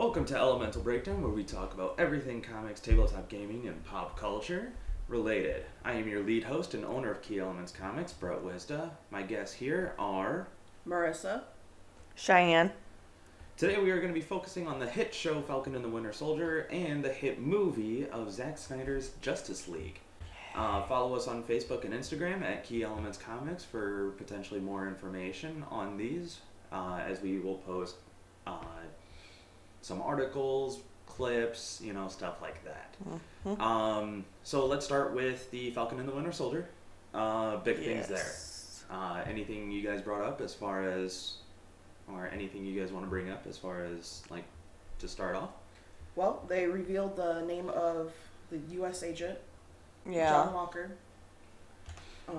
Welcome to Elemental Breakdown, where we talk about everything comics, tabletop gaming, and pop culture related. I am your lead host and owner of Key Elements Comics, Brett Wisda. My guests here are. Marissa. Cheyenne. Today we are going to be focusing on the hit show Falcon and the Winter Soldier and the hit movie of Zack Snyder's Justice League. Uh, follow us on Facebook and Instagram at Key Elements Comics for potentially more information on these, uh, as we will post uh, some articles, clips, you know, stuff like that. Um, so let's start with the Falcon and the Winter Soldier. Uh, big things there. Uh, anything you guys brought up as far as, or anything you guys want to bring up as far as like to start off? Well, they revealed the name of the U.S. agent, Yeah. John Walker. Um,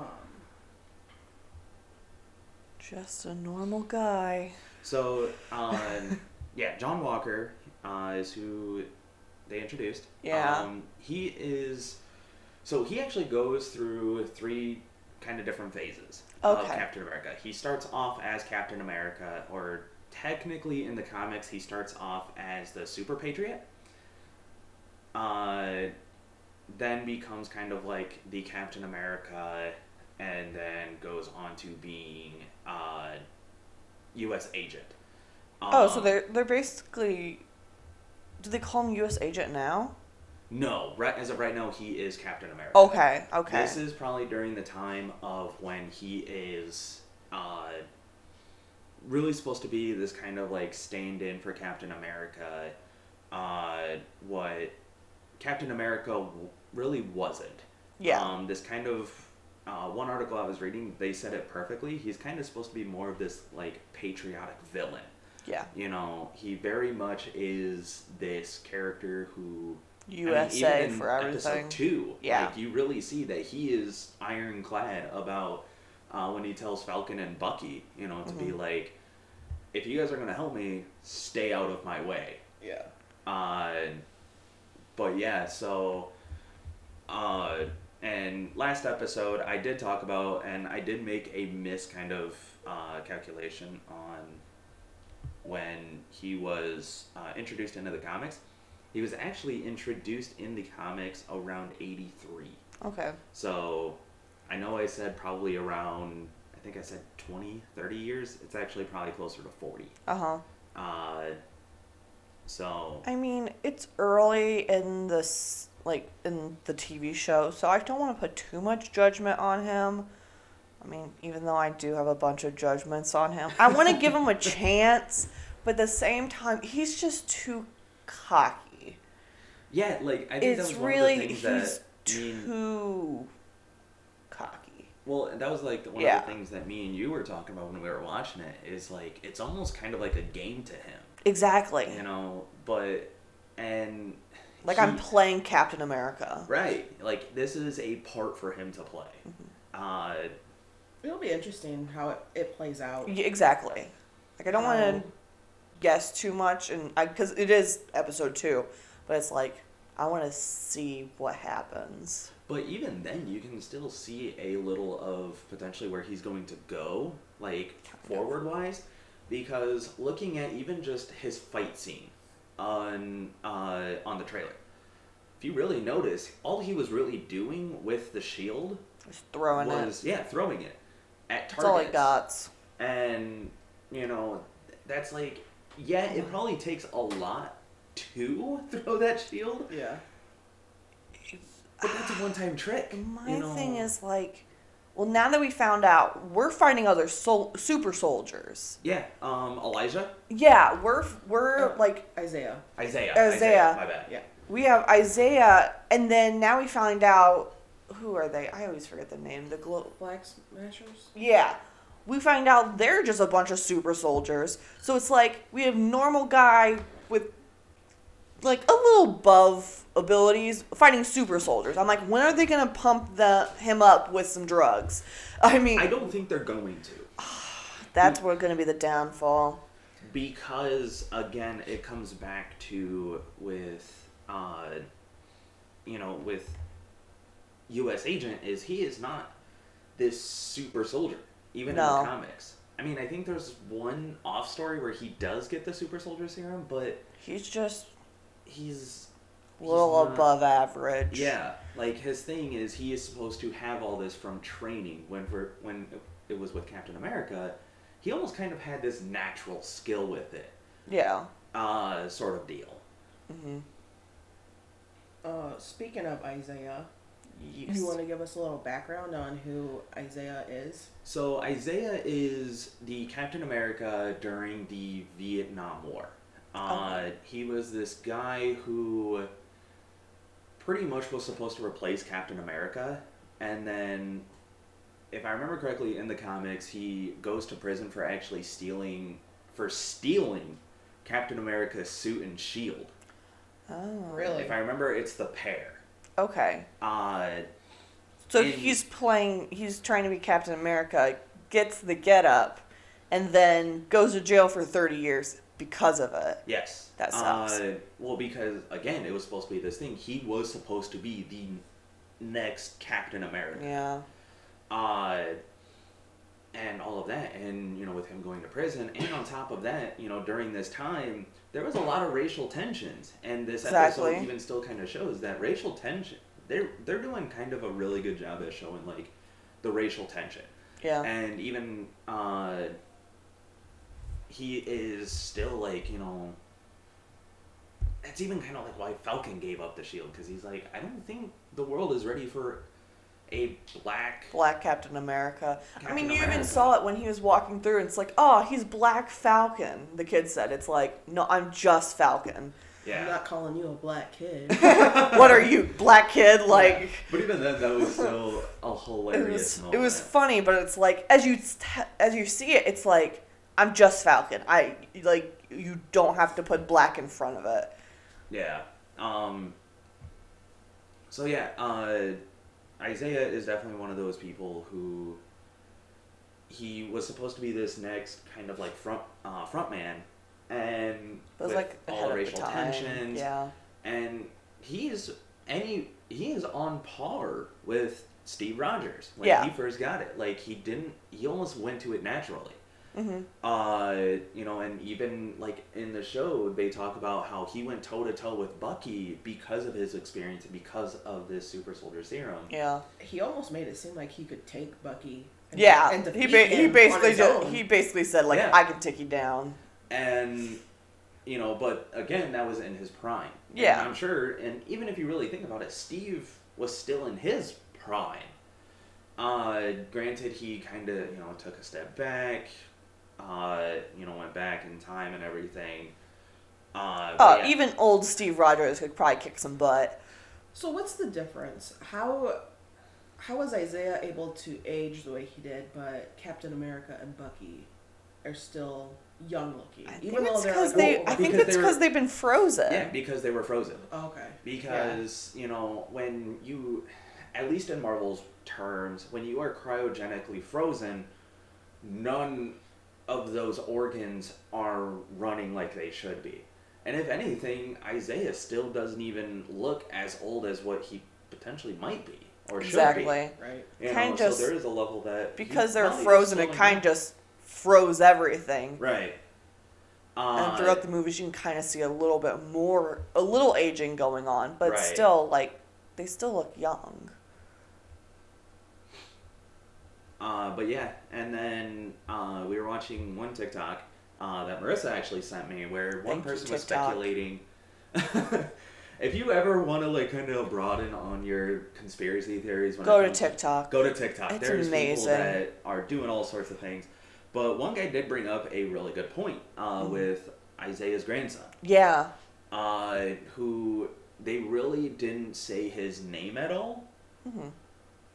Just a normal guy. So, um, yeah, John Walker uh, is who they introduced. Yeah. Um, he is. So he actually goes through three kind of different phases of Captain America. He starts off as Captain America, or technically in the comics, he starts off as the Super Patriot. Uh, then becomes kind of like the Captain America, and then goes on to being uh, U.S. agent. Oh, so Um, they're they're basically. Do they call him U.S. agent now? No, right as of right now, he is Captain America. Okay. Okay. This is probably during the time of when he is uh, really supposed to be this kind of like stand in for Captain America. Uh, what Captain America w- really wasn't. Yeah. Um, this kind of uh, one article I was reading, they said it perfectly. He's kind of supposed to be more of this like patriotic villain. Yeah. You know, he very much is this character who I mean, USA even in for everything. Two, Yeah. like you really see that he is ironclad about uh, when he tells Falcon and Bucky, you know, to Mm-hmm. be like, if you guys are gonna help me, stay out of my way. yeah. Uh, but yeah, so, uh, and last episode I did talk about, and I did make a miss kind of uh, calculation on when he was uh, introduced into the comics. He was actually introduced in the comics around 83. Okay. So I know I said probably around, I think I said 20, 30 years. It's actually probably closer to 40. Uh huh. Uh, so I mean, it's early in this like in the TV show, so I don't want to put too much judgment on him. I mean, even though I do have a bunch of judgments on him, I want to give him a chance, but at the same time, he's just too cocky. Yeah, like I think that It's was one really of the things that too cocky. well, that was like one Yeah. of the things that me and you were talking about when we were watching it. Is like it's almost kind of like a game to him, Exactly. you know. But and Like he- I'm playing Captain America. right. Like this is a part for him to play. Mm-hmm. Uh, It'll be interesting how it, it plays out. Y- Exactly. Like I don't want to guess too much, and because it is episode two, but it's like I want to see what happens. But even then, you can still see a little of potentially where he's going to go, like forward wise, because looking at even just his fight scene on uh, on the trailer, if you really notice, all he was really doing with the shield Just throwing it. yeah, throwing it at targets. That's all it got. And you know, that's like yeah, it probably takes a lot to throw that shield, Yeah. but that's a one-time trick. My you know? thing is like, well, now that we found out, we're fighting other sol- super soldiers. Yeah, um, Elijah, Yeah, we're we're Uh, like Isaiah. Isaiah, Isaiah. My bad. Yeah. we have Isaiah, and then now we find out who are they? I always forget the name. The glo- Black Smashers. Yeah. We find out they're just a bunch of super soldiers. So it's like we have normal guy with like a little above abilities fighting super soldiers. I'm like, when are they gonna pump the him up with some drugs? I mean, I don't think they're going to that's what's gonna be the downfall. because again, it comes back to with uh, you know, with U.S. Agent is he is not this super soldier even in the comics, I mean, I think there's one off story where he does get the super soldier serum, but He's just he's a little not- above average. yeah, like his thing is he is supposed to have all this from training. When for when it was with Captain America, he almost kind of had this natural skill with it, Yeah. uh, sort of deal. hmm Uh, speaking of Isaiah, You want to give us a little background on who Isaiah is? So Isaiah is the Captain America during the Vietnam War. Uh, He was this guy who pretty much was supposed to replace Captain America, and then, if I remember correctly, in the comics, he goes to prison for actually stealing for stealing Captain America's suit and shield. Oh. Really? If I remember, it's the pair. Okay. Uh, So In- he's playing. He's trying to be Captain America. Gets the get up, and then goes to jail for thirty years because of it. Yes. That sucks. Uh, well, because again, it was supposed to be this thing. He was supposed to be the next Captain America. Yeah. Uh, and all of that, and you know, with him going to prison, and on top of that, you know, during this time, there was a lot of racial tensions, and this Exactly. episode even still kind of shows that racial tension. They're they're doing kind of a really good job at showing like the racial tension Yeah. and even uh, he is still like you know it's even kind of like why falcon gave up the shield because he's like i don't think the world is ready for a black Black Captain America. I Captain mean, you even saw it when he was walking through, and it's like, oh, he's Black Falcon. The kid said, it's like, no, I'm just Falcon. I'm not calling you a black kid. what are you, Black Kid? Like, but even then that was still a it hilarious was it was funny, but it's like as you as you see it, it's like I'm just Falcon. I like you don't have to put black in front of it. Yeah. Um. So yeah, uh, Isaiah is definitely one of those people who he was supposed to be this next kind of like front uh, front man, and was with like all the racial the tensions, Yeah. and he's any he is on par with Steve Rogers when Yeah. he first got it. Like he didn't, he almost went to it naturally. Hmm Uh, you know, and even like in the show, they talk about how he went toe to toe with Bucky because of his experience and because of this super soldier serum. Yeah. he almost made it seem like he could take Bucky. And, Yeah. and he defeat ba- he him on basically his did, own. he basically said like Yeah. I can take you down. And you know, but again, that was in his prime. And Yeah. I'm sure. And even if you really think about it, Steve was still in his prime. Uh, granted, he kind of you know took a step back. Uh, you know, went back in time and everything. Uh, Oh, yeah. even old Steve Rogers could probably kick some butt. So what's the difference? How how was Isaiah able to age the way he did, but Captain America and Bucky are still young looking, I think even though it's they're because like, they. oh, I think it's because they've been frozen. yeah, because they were frozen. oh, okay. because you know when you at least in marvel's terms when you are cryogenically frozen none of those organs are running like they should be and if anything isaiah still doesn't even look as old as what he potentially might be or should Exactly. Right. be you Kind know, of so there is a level that Because they're frozen, it kind of just froze everything. right and uh, throughout the movies, you can kind of see a little bit more, a little aging going on, but Right. still, like, they still look young. Uh, but yeah, and then uh, we were watching one TikTok uh, that Marissa actually sent me, where one Thank you, person was speculating. if you ever want to like kind of broaden on your conspiracy theories, Go to TikTok. Go to TikTok. It's There's amazing. people that are doing all sorts of things. But one guy did bring up a really good point uh, Mm-hmm. with Isaiah's grandson, Yeah. uh, who they really didn't say his name at all. hmm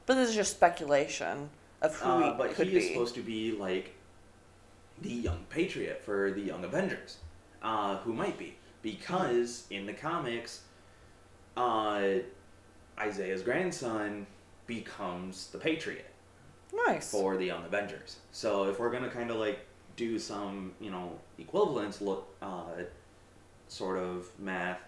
But this is just speculation of who Uh, he but could he is be. supposed to be like the young patriot for the young Avengers, uh, who might be because in the comics, uh, Isaiah's grandson becomes the patriot nice. for the young Avengers. So if we're gonna kind of like do some you know equivalence look uh, sort of math,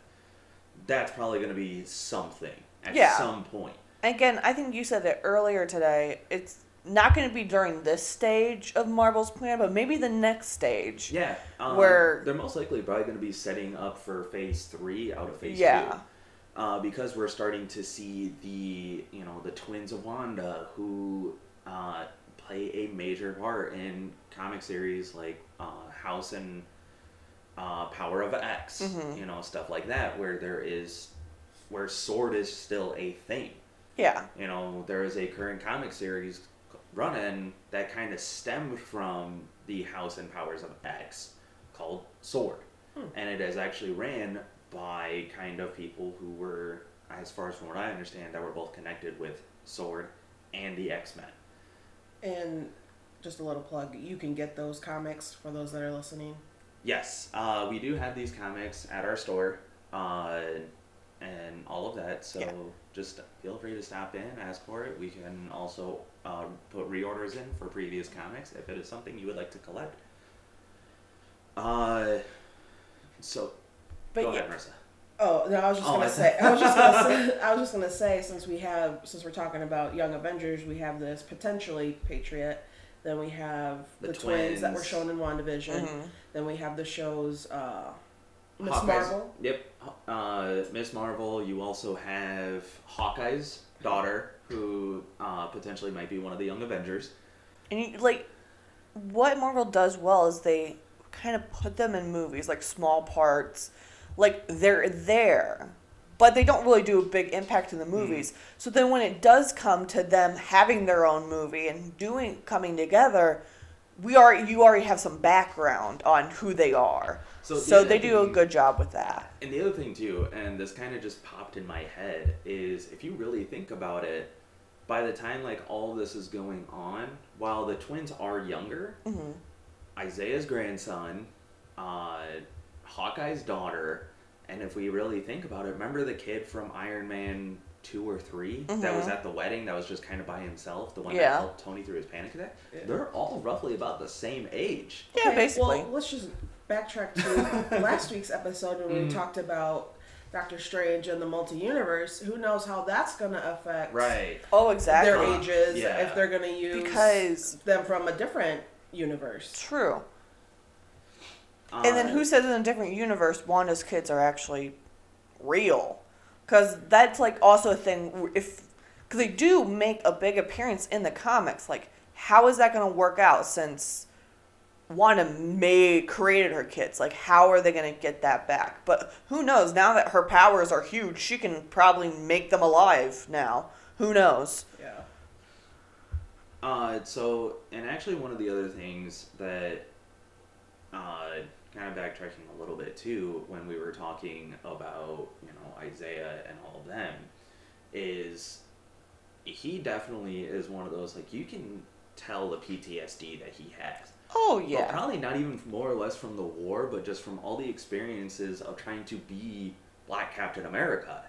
that's probably gonna be something at Yeah. some point. Again, I think you said it earlier today. It's not going to be during this stage of Marvel's plan, but maybe the next stage. Yeah, um, Where- they're most likely probably going to be setting up for Phase Three out of Phase Yeah. Two, uh, because we're starting to see the you know the twins of Wanda who uh, play a major part in comic series like uh, House and uh, Power of X, Mhm. you know stuff like that, where there is where Sword is still a thing. Yeah. You know, there is a current comic series running that kind of stemmed from the House and Powers of X called Sword. Hmm. And it is actually ran by kind of people who were, as far as from what I understand, that were both connected with Sword and the X Men. And just a little plug, you can get those comics for those that are listening. Yes, uh, we do have these comics at our store uh, and all of that. So Yeah. just feel free to stop in, ask for it. We can also uh, put reorders in for previous comics if it is something you would like to collect. Uh, so But go yeah, ahead, Marissa. Oh no, I was just Oh, gonna say. I was just gonna say. I was just gonna say since we have since we're talking about Young Avengers, we have this potentially Patriot. Then we have The the, twins. that were shown in WandaVision. Mhm. Then we have the shows uh, Miss Hawkeye's- Marvel. Yep. Uh, Miss Marvel. You also have Hawkeye's daughter, who uh, potentially might be one of the Young Avengers. And you, like, what Marvel does well is they kind of put them in movies, like small parts. Like they're there, but they don't really do a big impact in the movies. So then when it does come to them having their own movie and doing coming together, we are you already have some background on who they are. So So, the they other do a good job with that. And the other thing too, and this kind of just popped in my head, is if you really think about it, by the time like all this is going on, while the twins are younger, hmm Isaiah's grandson, uh, Hawkeye's daughter, and if we really think about it, remember the kid from Iron Man two or 3 that was Mhm. at the wedding that was just kind of by himself, the one Yeah. that helped Tony through his panic attack. Yeah. They're all roughly about the same age. Yeah, basically. Well, let's just backtrack to last week's episode when Mhm. we talked about Doctor Strange and the multi-universe. Who knows how that's gonna affect Right. Oh, exactly. their ages Yeah. if they're gonna use Because them from a different universe. true. And then Uh, who says in a different universe Wanda's kids are actually real? Because that's like also a thing. If because they do make a big appearance in the comics, like how is that going to work out since Wanda may created her kids? Like how are they going to get that back? But who knows? Now that her powers are huge, she can probably make them alive. Now who knows? Yeah. Uh, so, and actually, one of the other things that, uh, kind of backtracking a little bit too, when we were talking about, you know, Isaiah and all of them, is he definitely is one of those, like, you can tell the PTSD that he has. Oh But yeah, probably not even more or less from the war, but just from all the experiences of trying to be Black Captain America.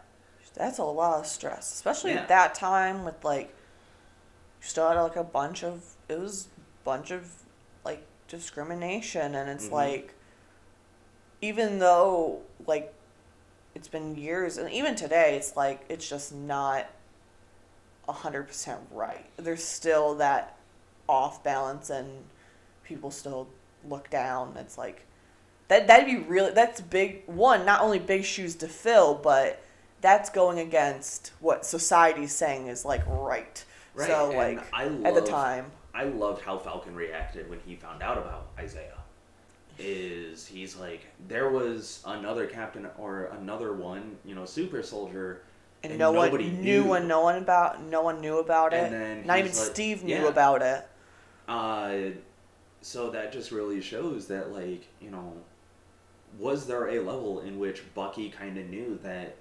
that's a lot of stress, especially Yeah. at that time with like you still had like a bunch of it was a bunch of like discrimination and it's Mhm. like even though like it's been years and even today it's like it's just not a hundred percent right there's still that off balance and people still look down it's like that that'd be really that's big one not only big shoes to fill but that's going against what society's saying is like right, Right. so and like I at the time I loved how Falcon reacted when he found out about Isaiah. Is he's like there was another captain or another one, you know, super soldier, and, and no one nobody knew knew. one no one about no one knew about And it then not even like- steve knew yeah. about it uh, so that just really shows that like you know, was there a level in which Bucky kind of knew that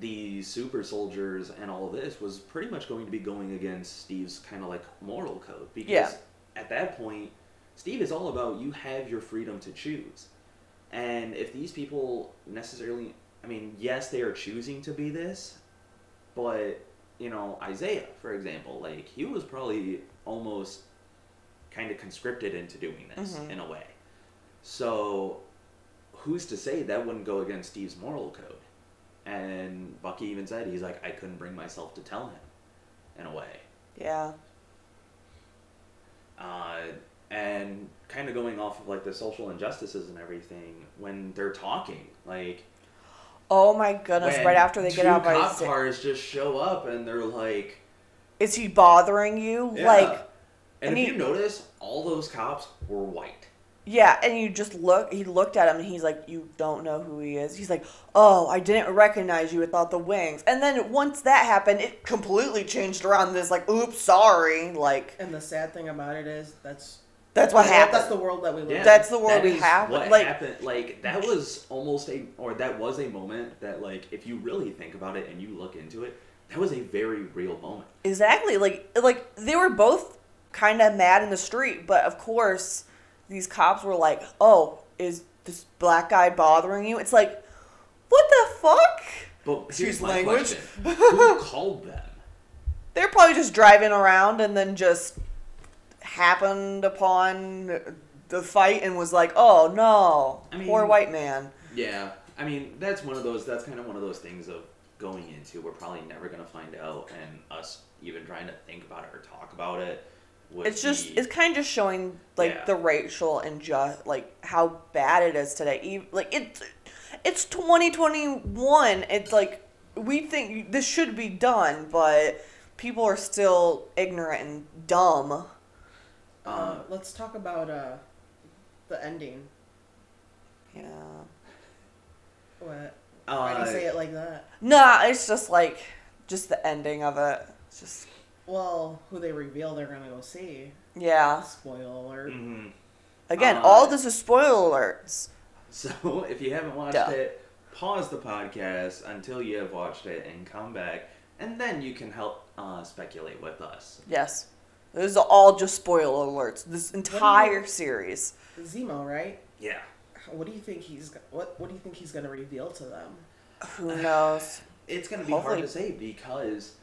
the super soldiers and all of this was pretty much going to be going against Steve's kind of like moral code because Yeah. at that point Steve is all about you have your freedom to choose. And if these people necessarily I mean, yes, they are choosing to be this, but you know, Isaiah, for example, like he was probably almost kind of conscripted into doing this Mhm. in a way. So, who's to say that wouldn't go against Steve's moral code? And Bucky even said he's like, I couldn't bring myself to tell him, in a way. yeah uh, and kind of going off of like the social injustices and everything when they're talking, like Oh my goodness! Right after they get out by cop Isaiah. cars just show up and they're like, Is he bothering you? yeah. Like, and and if he- you notice, all those cops were white. yeah, and you just look. He looked at him, and he's like, "You don't know who he is." He's like, "Oh, I didn't recognize you without the wings." And then once that happened, it completely changed around. This like, "Oops, sorry." Like And the sad thing about it is that's that's what that- happened. That's the world that we live. Yeah, in. That's the world that we have, What like- happened? Like that was almost a, or that was a moment that, like, if you really think about it and you look into it, that was a very real moment. Exactly. Like like they were both kind of mad in the street, but of course these cops were like, "Oh, is this black guy bothering you?" It's like, "What the fuck?" But here's Excuse my language. question: Who called them? They're probably just driving around and then just happened upon the fight and was like, "Oh no, I mean- poor white man." Yeah, I mean that's one of those. That's kind of one of those things of going into. We're probably never gonna find out, and us even trying to think about it or talk about it. It's just be- it's kind of just showing like Yeah. the racial and just like how bad it is today. Like it's it's 2021. It's like we think this should be done, but people are still ignorant and dumb. uh, Um, let's talk about uh, the ending. Yeah. What? Why do you uh, say it like that? Nah, it's just like just the ending of it. It's just Well, who they reveal they're gonna go see. yeah. Spoiler alert. mhm. Again, Uh, all this is spoiler alerts. So if you haven't watched Duh. it, pause the podcast until you have watched it and come back, and then you can help uh, speculate with us. Yes. This is all just spoiler alerts. This entire series. Zemo, right? Yeah. What do you think he's what What do you think he's gonna reveal to them? Who knows? It's gonna be Hopefully- hard to say because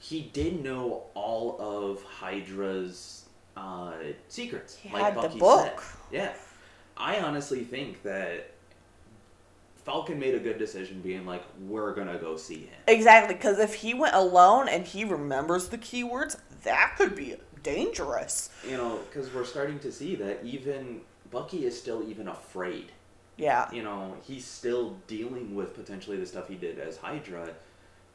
he did know all of Hydra's uh, secrets. He like had the Bucky book. Said. Yeah. I honestly think that Falcon made a good decision being like, we're gonna go see him. Exactly, because if he went alone and he remembers the keywords, that could be dangerous. You know, because we're starting to see that even Bucky is still even afraid. Yeah. You know, he's still dealing with potentially the stuff he did as Hydra,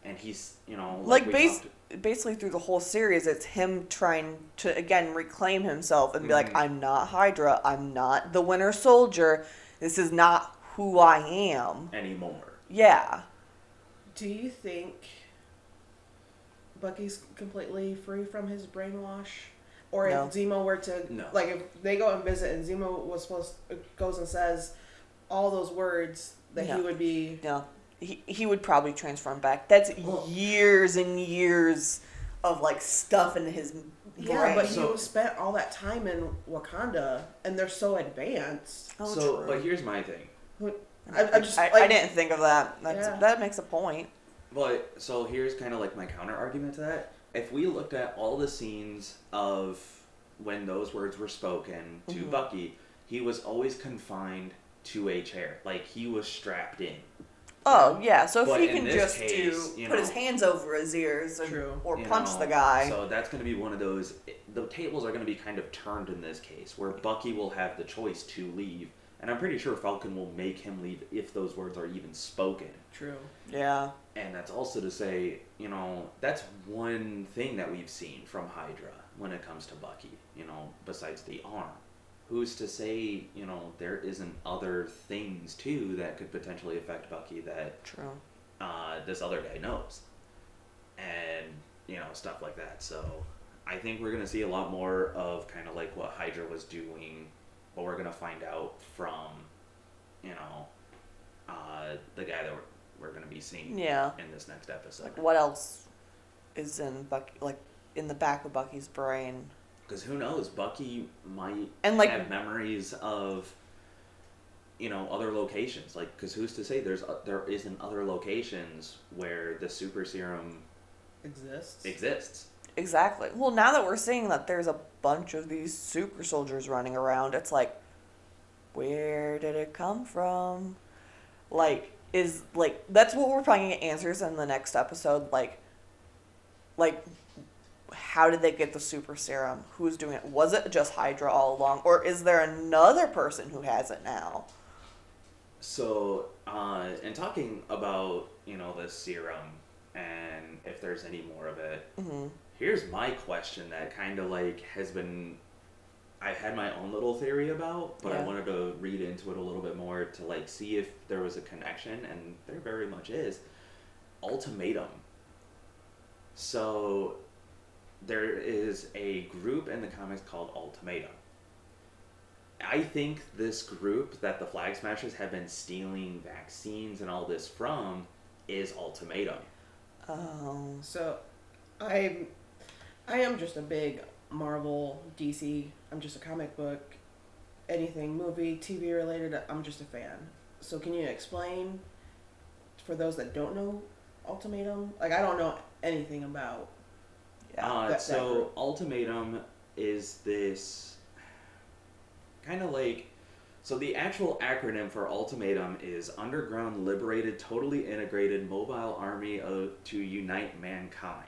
and he's, you know, Like, we base, talked- basically through the whole series, it's him trying to, again, reclaim himself and be like, Mhm. I'm not Hydra. I'm not the Winter Soldier. This is not who I am. anymore. Yeah. Do you think Bucky's completely free from his brainwash? Or No. if Zemo were to No. like if they go and visit and Zemo was supposed goes and says all those words that No. he would be No. He, he would probably transform back. That's Well- years and years of, like, stuff in his Yeah, brain. but So- he spent all that time in Wakanda and they're so advanced. Oh, so, true. but here's my thing. I, I'm just I, like I didn't think of that. That's, Yeah. That makes a point. But so here's kind of like my counter argument to that. If we looked at all the scenes of when those words were spoken to Mhm. Bucky, he was always confined to a chair. Like he was strapped in. Oh yeah, so if But he can just case, do you put his hands over his ears and, True. or punch know? the guy. So that's going to be one of those. The tables are going to be kind of turned in this case, where Bucky will have the choice to leave, and I'm pretty sure Falcon will make him leave if those words are even spoken. true. yeah, And that's also to say, you know, that's one thing that we've seen from Hydra when it comes to Bucky, you know, besides the arm. Who's to say, you know, there isn't other things too that could potentially affect Bucky that true. uh, this other guy knows? And, you know, stuff like that. So I think we're going to see a lot more of kind of like what Hydra was doing, but we're going to find out from, you know, uh, the guy that we're, we're going to be seeing Yeah. in this next episode. Like what else is in Bucky? Like in the back of Bucky's brain? Because who knows, Bucky might And, like- have memories of, you know, other locations. Like, because who's to say there's uh, there isn't other locations where the super serum Exists. exists? Exactly. Well, now that we're seeing that there's a bunch of these super soldiers running around, it's like, where did it come from? Like, is like that's what we're probably gonna answers in the next episode. Like, like, how did they get the super serum? Who's doing it? Was it just Hydra all along, or is there another person who has it now? So, uh, in talking about you know the serum and if there's any more of it, hmm here's my question that kind of like has been I've had my own little theory about, but I wanted to read into it a little bit more to like see if there was a connection, and there very much is. Ultimatum. So there is a group in the comics called Ultimatum. I think this group that the Flag Smashers have been stealing vaccines and all this from is Ultimatum. Oh, So, I, I am just a big Marvel, DC. I'm just a comic book, anything movie, TV related. I'm just a fan. So, can you explain for those that don't know Ultimatum? Like, I don't know anything about. Yeah. Uh, that- that so group. ultimatum is this kind of like so the actual acronym for ultimatum is underground liberated totally integrated mobile army of, to unite mankind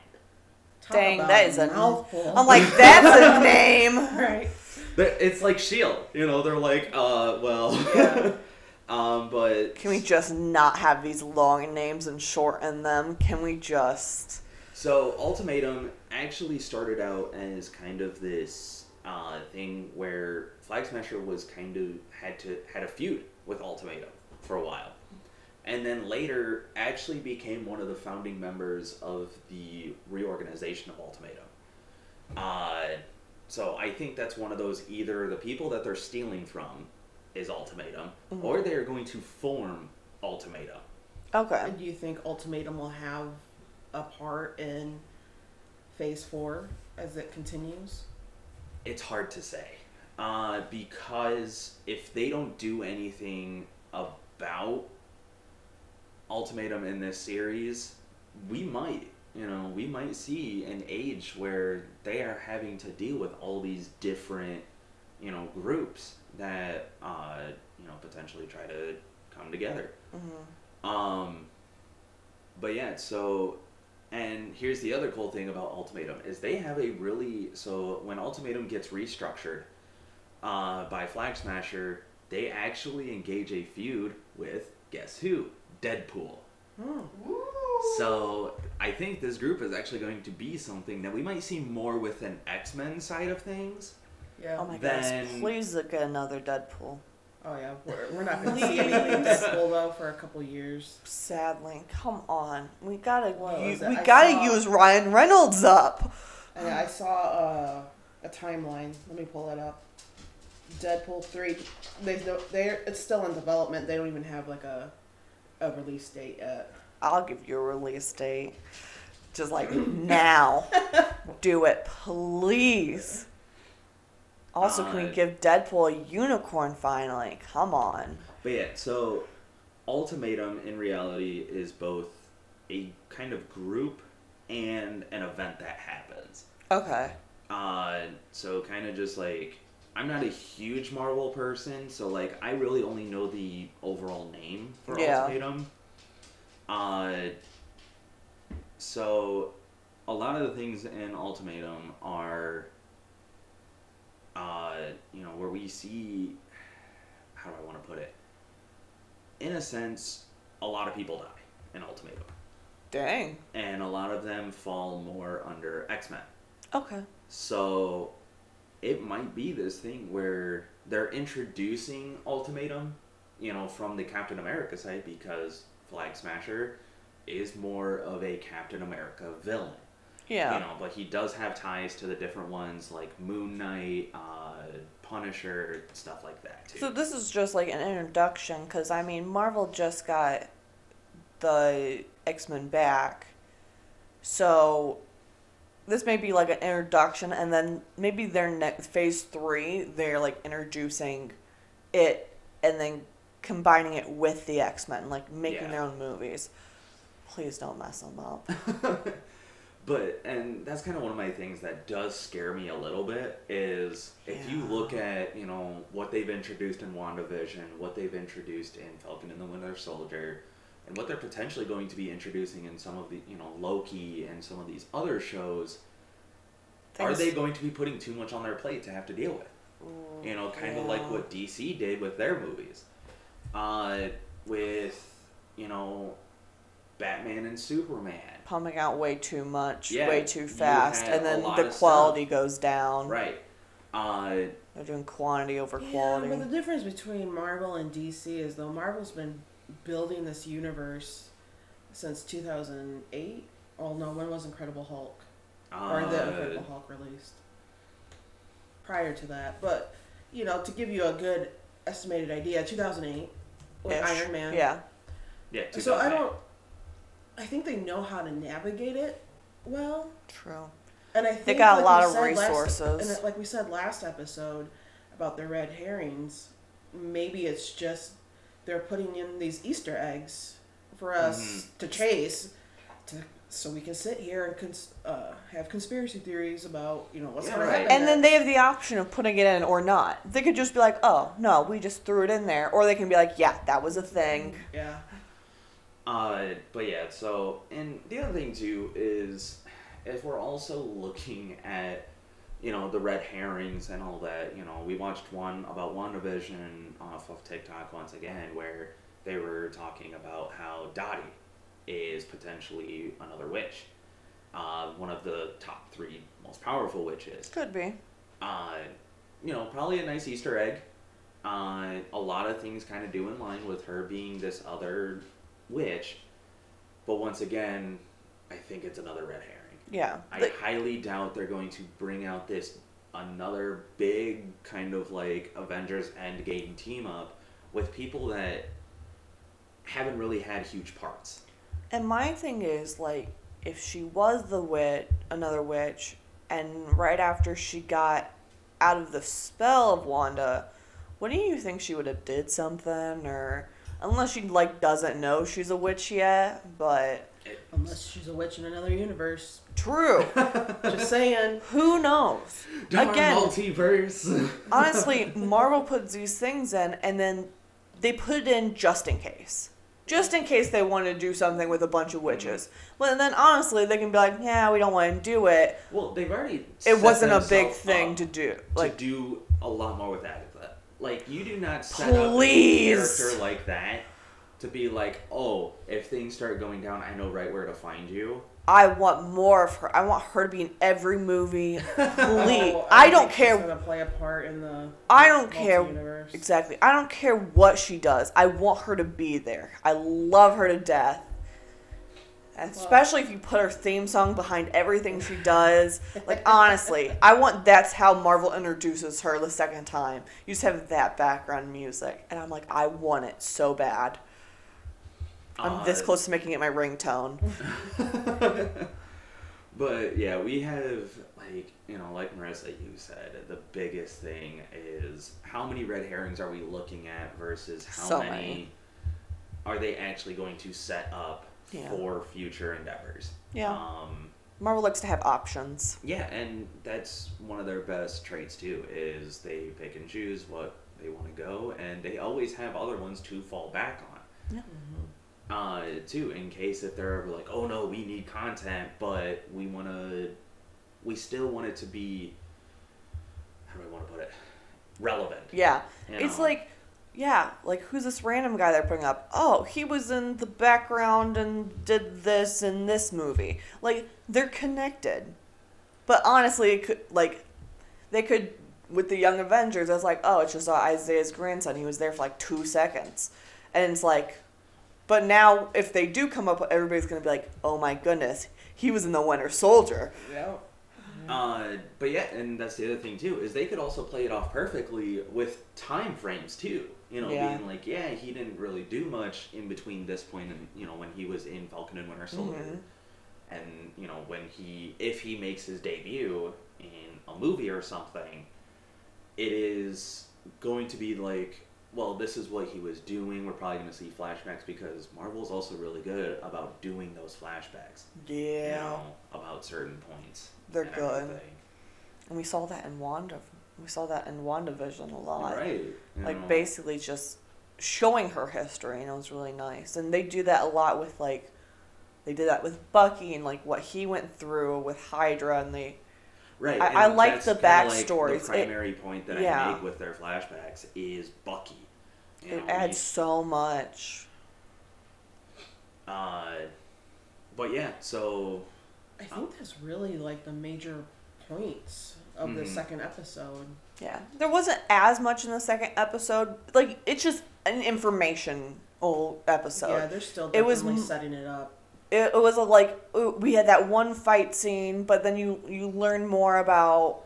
Talk Dang, that is a mouthful. I'm like, that's a name. right. It's like shield you know they're like uh well Yeah. um but Can we just not have these long names and shorten them? Can we just? So Ultimatum actually started out as kind of this uh, thing where Flag Smasher was kind of had to had a feud with Ultimatum for a while, and then later actually became one of the founding members of the reorganization of Ultimatum. Uh, so I think that's one of those either the people that they're stealing from is Ultimatum, or they are going to form Ultimatum. Okay. And do you think Ultimatum will have a part in Phase 4 as it continues? It's hard to say. Uh, because if they don't do anything about Ultimatum in this series, we might, you know, we might see an age where they are having to deal with all these different, you know, groups that, uh, you know, potentially try to come together. hmm Um, but yeah, so and here's the other cool thing about Ultimatum is they have a really so when Ultimatum gets restructured uh, by Flag Smasher, they actually engage a feud with guess who? Deadpool. Hmm. So I think this group is actually going to be something that we might see more with an X Men side of things. Yeah. Oh my Then- goodness! Please look at another Deadpool. Oh yeah, we're, we're not going to see anything Deadpool though for a couple years. Sadly, come on. We gotta What u- was it? we I gotta saw- use Ryan Reynolds up. And I saw uh, a timeline. Let me pull it up. Deadpool three. They they it's still in development. They don't even have like a a release date yet. I'll give you a release date. Just like now. Do it, please. Also, can we give Deadpool a unicorn finally? Come on. But yeah, so Ultimatum in reality is both a kind of group and an event that happens. Okay. Uh, so kind of just like I'm not a huge Marvel person, so like I really only know the overall name for Yeah. Ultimatum. Uh, so a lot of the things in Ultimatum are, uh, you know, where we see, how do I want to put it? In a sense, a lot of people die in Ultimatum, Dang. and a lot of them fall more under X Men. Okay. So it might be this thing where they're introducing Ultimatum, you know, from the Captain America side because Flag Smasher is more of a Captain America villain. Yeah. You know, but he does have ties to the different ones like Moon Knight, uh, Punisher, stuff like that too. So this is just like an introduction, because I mean, Marvel just got the X Men back, so this may be like an introduction, and then maybe their next phase three, they're like introducing it, and then combining it with the X Men, like making Yeah. their own movies. Please don't mess them up. But and that's kind of one of my things that does scare me a little bit is if you look at you know what they've introduced in WandaVision, what they've introduced in Falcon and the Winter Soldier, and what they're potentially going to be introducing in some of the you know Loki and some of these other shows, are they going to be putting too much on their plate to have to deal with? You know, kind of like what DC did with their movies. Uh, with, you know, Batman and Superman. pumping out way too much, Yeah, way too fast, and then the of quality goes down. Right. Uh, They're doing quantity over Yeah, quality. but the difference between Marvel and DC is though Marvel's been building this universe since 2008. Oh no, when was Incredible Hulk? or the uh, Incredible Hulk released? Prior to that, but you know, to give you a good estimated idea, 2008 with Iron Man. Yeah. yeah, So I don't. I think they know how to navigate it well, True. and I think they got a like lot we of said last- resources. and like we said last episode about the red herrings, maybe it's just they're putting in these Easter eggs for us Mhm. to chase, to so we can sit here and cons- uh, have conspiracy theories about you know what's Yeah, going to right. happen. And then they have the option of putting it in or not. They could just be like, "Oh no, we just threw it in there," or they can be like, "Yeah, that was a thing." yeah. Uh, but yeah, so and the other thing too is if we're also looking at you know the red herrings and all that, you know, we watched one about WandaVision off of TikTok once again where they were talking about how Dottie is potentially another witch, uh, one of the top three most powerful witches Could be. uh, you know, probably a nice Easter egg. Uh, a lot of things kind of do in line with her being this other witch, but once again, I think it's another red herring. Yeah. I The- highly doubt they're going to bring out this another big kind of like Avengers Endgame team up with people that haven't really had huge parts. And my thing is like, if she was the witch, another witch, and right after she got out of the spell of Wanda, wouldn't you think she would have did something or? Unless she like doesn't know she's a witch yet, but Unless she's a witch in another universe. true. Just saying. Who knows? Darn Again, multiverse. honestly, Marvel puts these things in and then they put it in just in case. Just in case they want to do something with a bunch of witches. Well, and then honestly, they can be like, yeah, we don't want to do it. well, they've already. It set wasn't a big themselves thing up to do. to do a lot more with Agatha. Like you do not set up a character like that to be like, oh, if things start going down, I know right where to find you. I want more of her. I want her to be in every movie. Please. Oh, I don't care. gonna play a part in the. I don't care. Exactly. I don't care what she does. I want her to be there. I love her to death. Especially if you put her theme song behind everything she does. Like honestly, I want that's how Marvel introduces her the second time. You just have that background music, and I'm like, I want it so bad. I'm this Uh, close to making it my ringtone. But yeah, we have like you know, like Marissa, you said, the biggest thing is how many red herrings are we looking at versus how So many, many. are they actually going to set up Yeah. for future endeavors? Yeah. Um, Marvel likes to have options. Yeah, and that's one of their best traits too. Is they pick and choose what they want to go, and they always have other ones to fall back on. Yeah. Uh, too, in case if they're ever like, oh no, we need content, but we want to, we still want it to be. How do I want to put it? Relevant. Yeah. you It's like, yeah, like who's this random guy they're putting up? Oh, he was in the background and did this in this movie. Like they're connected, but honestly, it could like they could with the Young Avengers. It's like, oh, it's just uh, Isaiah's grandson. He was there for like two seconds, and it's like, but now if they do come up, everybody's gonna be like, oh my goodness, he was in the Winter Soldier. Yeah. Uh, but yeah, and that's the other thing too is they could also play it off perfectly with time frames too. You know, Yeah. being like, yeah, he didn't really do much in between this point and you know when he was in Falcon and Winter Soldier, Mhm. and you know when he if he makes his debut in a movie or something, it is going to be like, well, this is what he was doing. We're probably going to see flashbacks because Marvel's also really good about doing those flashbacks. You Yeah, know, about certain points. They're and good. everything. and we saw that in Wanda. We saw that in WandaVision a lot. Right. like know. basically just showing her history and it was really nice and they do that a lot with like they did that with bucky and like what he went through with hydra and they Right. I- and I like that's the kinda like backstories. the It- primary point that yeah. I make with their flashbacks is Bucky. You It know, adds he's- so much. Uh, but yeah, so I think that's really like the major points of the Mhm. second episode. Yeah, there wasn't as much in the second episode. Like it's just an informational episode. yeah, they're still it was definitely m- setting it up. it, it was a, like we had that one fight scene, but then you you learn more about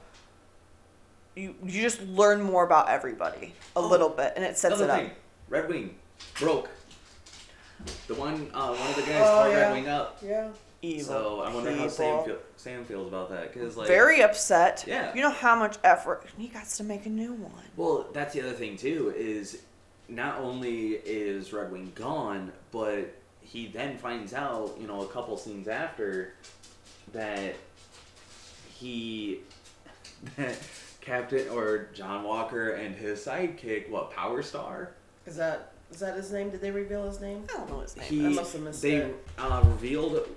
you you just learn more about everybody a Oh, little bit, and it sets another it up. thing, Red Wing broke. The one, uh, one of the guys Oh, tore yeah. Red Wing up. Yeah. Evil. So I wonder how Sam, feel, Sam feels about that because like Very upset. Yeah. You know how much effort he got to make a new one. Well, that's the other thing too is not only is Red Wing gone, but he then finds out, you know, a couple scenes after that he that Captain or John Walker and his sidekick, what Power Star, Is that is that his name? Did they reveal his name? I don't know his name. he I must have missed they it. uh, revealed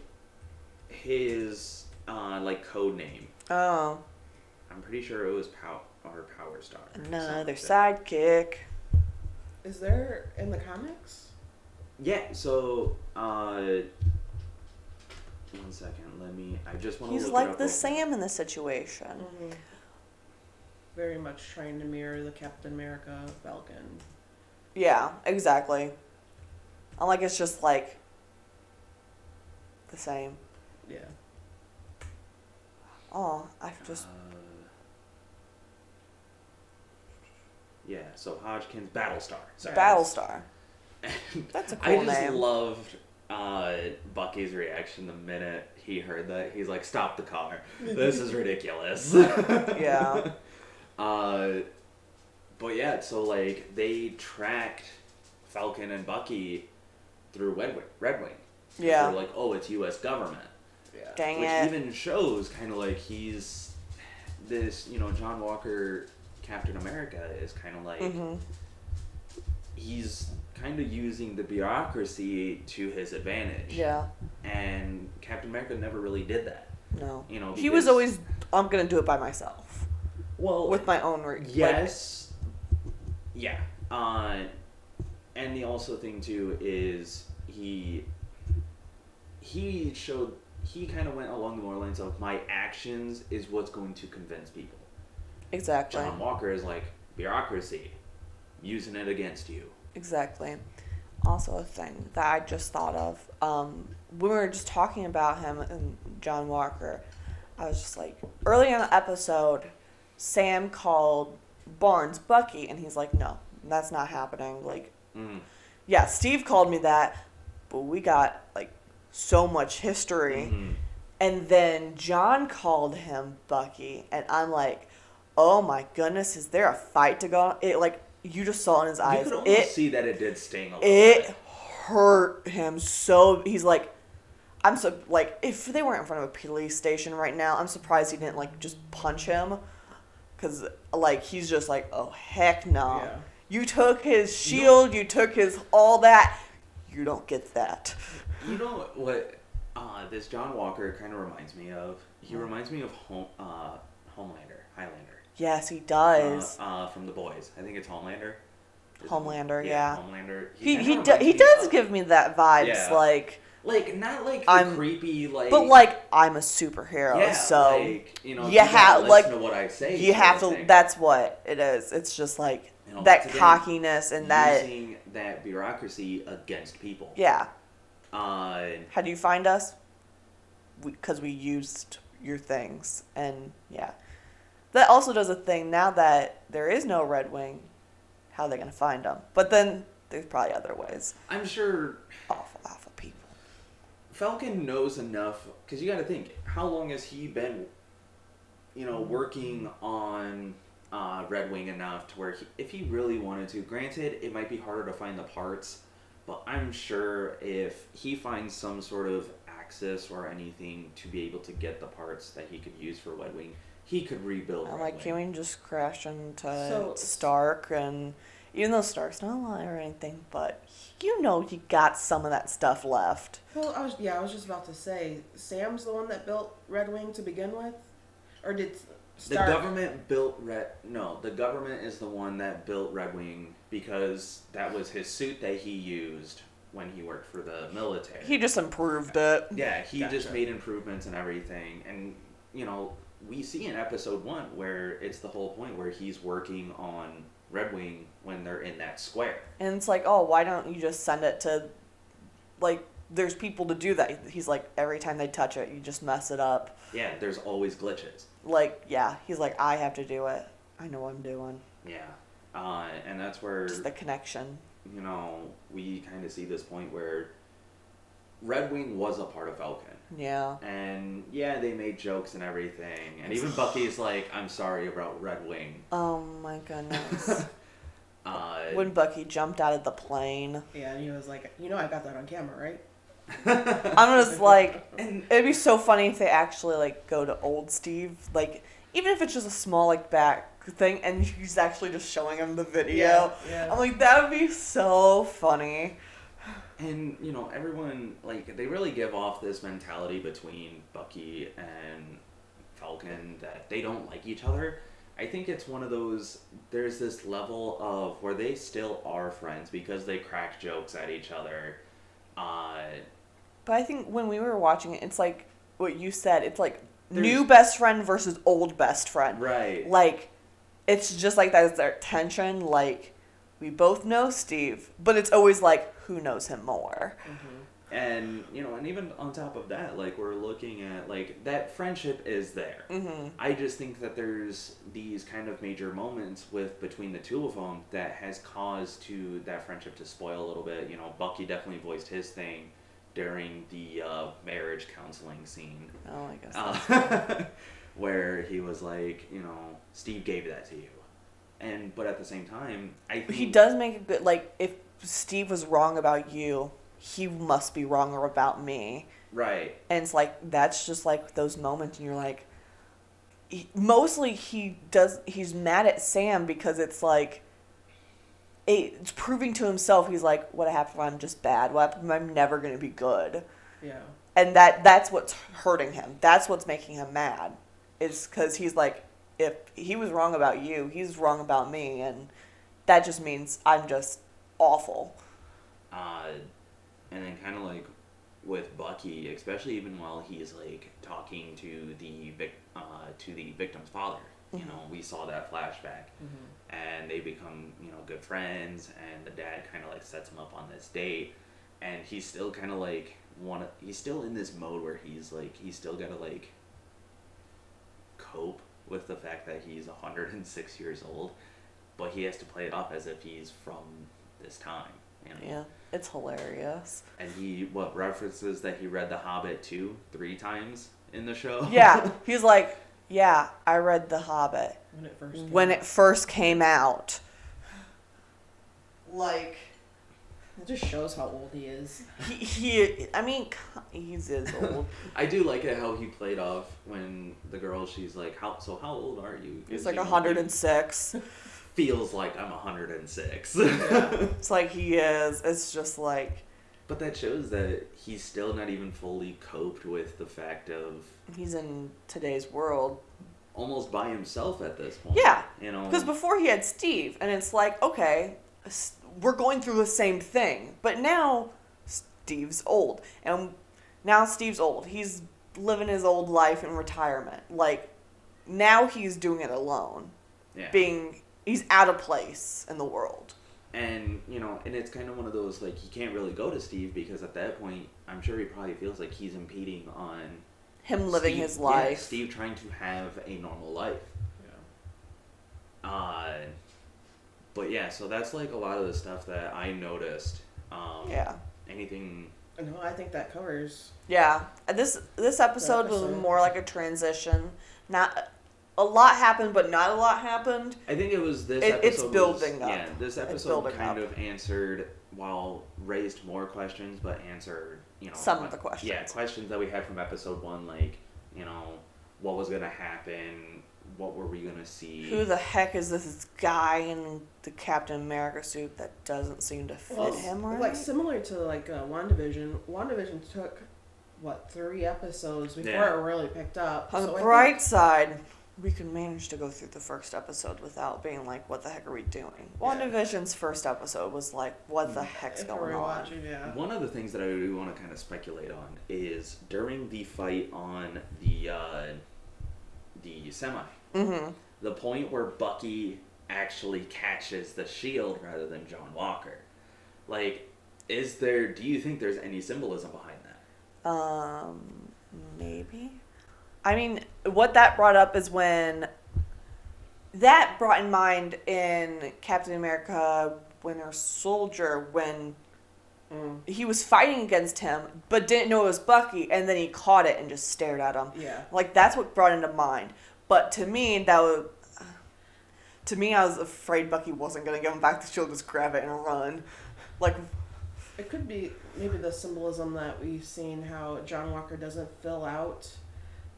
his uh, like code name. oh, I'm pretty sure it was Pow or Power Star. or something another sidekick. Is there in the comics? Yeah, so uh one second, let me I just want to He's look it like up the real. Sam in the situation. Mm-hmm. Very much trying to mirror the Captain America Falcon. Yeah, exactly. I'm like it's just like the same. Yeah. Oh, I've just Uh, yeah, so Hoskins Battlestar. Sorry. Battlestar. And That's a cool I just name. loved uh, Bucky's reaction the minute he heard that. He's like, "Stop the car! This is ridiculous." Yeah. Uh, but yeah, so like they tracked Falcon and Bucky through Red Wing. Red Wing. Yeah. They're like, oh, it's U.S. government, Yeah. Dang which it. even shows kind of like he's this. You know, John Walker, Captain America, is kind of like hmm he's kind of using the bureaucracy to his advantage. Yeah. And Captain America never really did that. No. You know, He was always I'm gonna do it by myself well with my own. Like- Yes. yeah. Uh, and the also thing too is he he showed he kind of went along the more lines of my actions is what's going to convince people. exactly. John Walker is like bureaucracy, using it against you. Exactly. Also, a thing that I just thought of. Um, when we were just talking about him and John Walker, I was just like, early in the episode, Sam called Barnes Bucky, and he's like, no, that's not happening. Like, Mm. yeah, Steve called me that, but we got like so much history. Mhm. And then John called him Bucky, and I'm like, oh my goodness, is there a fight to go on? It like you just saw in his eyes. You could almost It see that it did sting a little it bit. hurt him so. He's like, I'm so like if they weren't in front of a police station right now, I'm surprised he didn't like just punch him, cause like he's just like, oh heck no. Yeah. You took his shield, you took his all that. You don't get that. You know what? Uh, this John Walker kind of reminds me of. He reminds me of Home, uh, Homelander, Highlander. Yes, he Uh, does. uh, from the boys. I think it's Homelander. Is it Homelander, yeah. Homelander. he kinda he, do, he does of- give me that vibes, Yeah. like, like not like I'm- creepy like, but like I'm a superhero, yeah, so like, you know you you have- like, to what I say. you have to. thing. That's what it is. It's just like You know, that again, cockiness and that. using that bureaucracy against people. Yeah. Uh, How do you find us? Because we, used your things, and yeah, that also does a thing. Now that there is no Red Wing, how are they gonna find them? But then there's probably other ways. I'm sure Awful, awful people. Falcon knows enough because you got to think how long has he been, you know, working on uh, Red Wing enough to where he, if he really wanted to, granted it might be harder to find the parts, but I'm sure if he finds some sort of access or anything to be able to get the parts that he could use for Red Wing, he could rebuild. I'm Red like, Wing. can we just crash into So- Stark and even though Stark's not alive or anything, but you know he got some of that stuff left. Well, I was yeah, I was just about to say, Sam's the one that built Red Wing to begin with. or did The government built Red. No, the government is the one that built Red Wing because that was his suit that he used when he worked for the military. He just improved it. yeah, he just made improvements and everything, and you know we see in episode one where it's the whole point where he's working on Red Wing when they're in that square. And it's like, oh, why don't you just send it to, like, there's people to do that. He's like, every time they touch it, you just mess it up. Yeah, there's always glitches. Like, yeah, he's like, I have to do it. I know what I'm doing. Yeah, uh, and that's where Just the connection. you know, we kind of see this point where Red Wing was a part of Falcon. Yeah. And yeah, they made jokes and everything. And even Bucky's like, I'm sorry about Red Wing. Oh my goodness. Uh, when Bucky jumped out of the plane, Yeah, and he was like, you know, I got that on camera, right? I'm just like, and it'd be so funny if they actually like go to old Steve, like even if it's just a small like back thing, and he's actually just showing him the video. Yeah. I'm like, that would be so funny. and you know, everyone like they really give off this mentality between Bucky and Falcon that they don't like each other. I think it's one of those there's this level of where they still are friends because they crack jokes at each other. Uh But I think when we were watching it, it's like what you said. It's like There's- new best friend versus old best friend. right. Like, it's just like that. It's their tension. Like, we both know Steve, but it's always like, who knows him more? and you know and even on top of that like we're looking at like that friendship is there Mm-hmm. i just think that there's these kind of major moments with between the two of them that has caused to that friendship to spoil a little bit you know bucky definitely voiced his thing during the uh, marriage counseling scene Oh, I guess. uh, where he was like you know steve gave that to you and but at the same time i think he does make a good like if Steve was wrong about you, he must be wrong about me. right And it's like that's just like those moments, and you're like, he, mostly he does. He's mad at Sam because it's like. It's proving to himself he's like, what happened if I'm just bad? What happened if I'm never gonna be good? Yeah. And that that's what's hurting him. That's what's making him mad. Is because he's like, if he was wrong about you, he's wrong about me, and that just means I'm just awful. uh, and then kind of like with Bucky, especially even while he's like talking to the vic- uh, to the victim's father. You Mhm. know, we saw that flashback, and they become you know good friends, and the dad kind of like sets him up on this date, and he's still kind of like one. He's still in this mode where he's like he's still gotta like cope with the fact that he's 106 years old, but he has to play it off as if he's from this time. You know? Yeah, it's hilarious. And he what references that he read The Hobbit two, three times in the show. Yeah, he's like, yeah, I read The Hobbit When it first. Came when out. it first came out. Like It just shows how old he is. he, he I mean, he's is old. I do like it how he played off when the girl she's like, "How so? How old are you?" He's like you know, hundred he and six. Feels like I'm 106. It's like he is. It's just like but that shows that he's still not even fully coped with the fact of he's in today's world. almost by himself at this point. Yeah, You know. Because before he had Steve, and it's like, okay, we're going through the same thing. But now Steve's old. And now Steve's old. He's living his old life in retirement. Like, now he's doing it alone. yeah. Being, he's out of place in the world. And you know and it's kind of one of those like he can't really go to steve because at that point i'm sure he probably feels like he's impeding on Him living Steve- his yeah, life. steve trying to have a normal life Yeah. uh but yeah so that's like a lot of the stuff that i noticed um Yeah. anything No, I think that covers. Yeah. This this episode was more like a transition. Not a lot happened, but not a lot happened. i think it was this It- episode it's was- building up. yeah this episode kind up. of answered while raised more questions but answered you know Some of the questions. yeah questions that we had from episode one like you know what was gonna happen what were we gonna see Who the heck is this guy in the Captain America suit that doesn't seem to fit Well, him right? Like similar to like uh, WandaVision. WandaVision took what three episodes before Yeah. it really picked up. On So the I think- bright side, we can manage to go through the first episode without being like, "What the heck are we doing?" WandaVision's first episode was like, "What the heck's if we're going on?" watching, yeah. One of the things that I do want to kind of speculate on is during the fight on the uh, the semi, Mm-hmm. the point where Bucky actually catches the shield rather than John Walker. Like, is there? Do you think there's any symbolism behind that? Um, maybe. I mean, what that brought up is when that brought in mind in Captain America Winter Soldier when Mm, he was fighting against him but didn't know it was Bucky and then he caught it and just stared at him. yeah. Like that's what brought into mind. But to me, that was. To me, I was afraid Bucky wasn't gonna give him back the shield, just grab it and run. Like, It could be maybe the symbolism that we've seen how John Walker doesn't fill out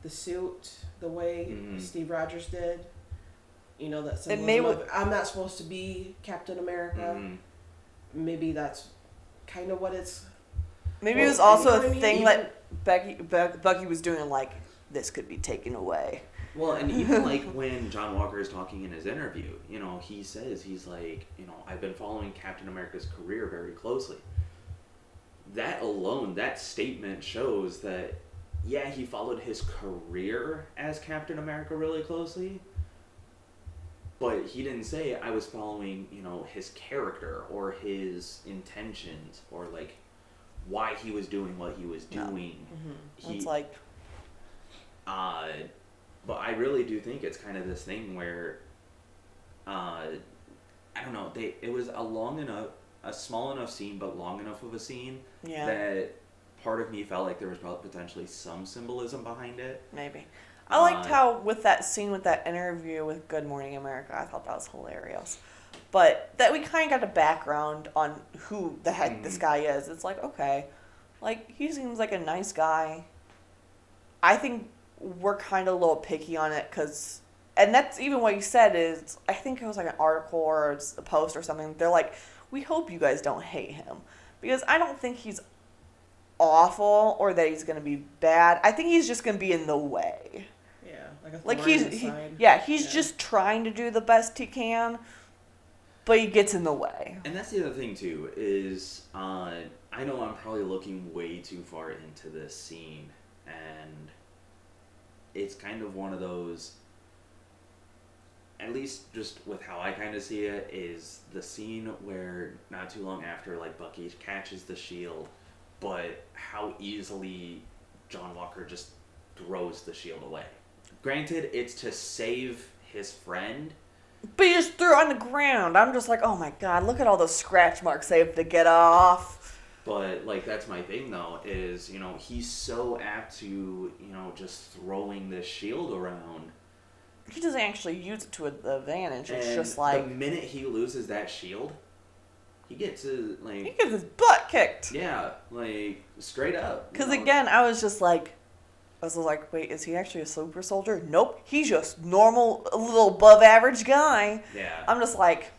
the suit the way Mhm. Steve Rogers did. You know that It symbolism may of I'm not supposed to be Captain America. Mhm. Maybe that's kind of what it's. maybe Well, it was also you know a I mean? thing Even- that Becky, Be- Bucky was doing, like, this could be taken away. Well, and even like when John Walker is talking in his interview, you know, he says he's like, you know, I've been following Captain America's career very closely. That alone, that statement shows that, yeah, he followed his career as Captain America really closely, but he didn't say I was following, you know, his character or his intentions or like why he was doing what he was No. doing. He, it's like, uh, but I really do think it's kind of this thing where, uh, I don't know. They it was a long enough, a small enough scene, but long enough of a scene yeah, that part of me felt like there was probably potentially some symbolism behind it. maybe. I liked Uh, how, with that scene with that interview with Good Morning America, I thought that was hilarious. But that we kind of got a background on who the heck this Mhm. guy is. It's like, okay, like, he seems like a nice guy. I think we're kind of a little picky on it because, and that's even what you said is, I think it was like an article or a post or something. They're like, we hope you guys don't hate him because I don't think he's awful or that he's gonna be bad. I think he's just gonna be in the way. Yeah, like a Like he's he, yeah, he's Yeah. just trying to do the best he can, but he gets in the way. And that's the other thing too is uh, I know I'm probably looking way too far into this scene, and it's kind of one of those. At least just with how I kind of see it is the scene where not too long after like Bucky catches the shield, but how easily John Walker just throws the shield away. Granted, it's to save his friend, But he just threw it on the ground. I'm just like, oh my god, look at all those scratch marks they have to get off. But like that's my thing though is you know he's so apt to you know just throwing this shield around. He doesn't actually use it to the advantage. It's and just like the minute he loses that shield, he gets a he gets his butt kicked. yeah like straight up. you Because know. again, I was just like, I was like, wait, is he actually a super soldier? Nope, he's just normal, a little above average guy. yeah. I'm just like,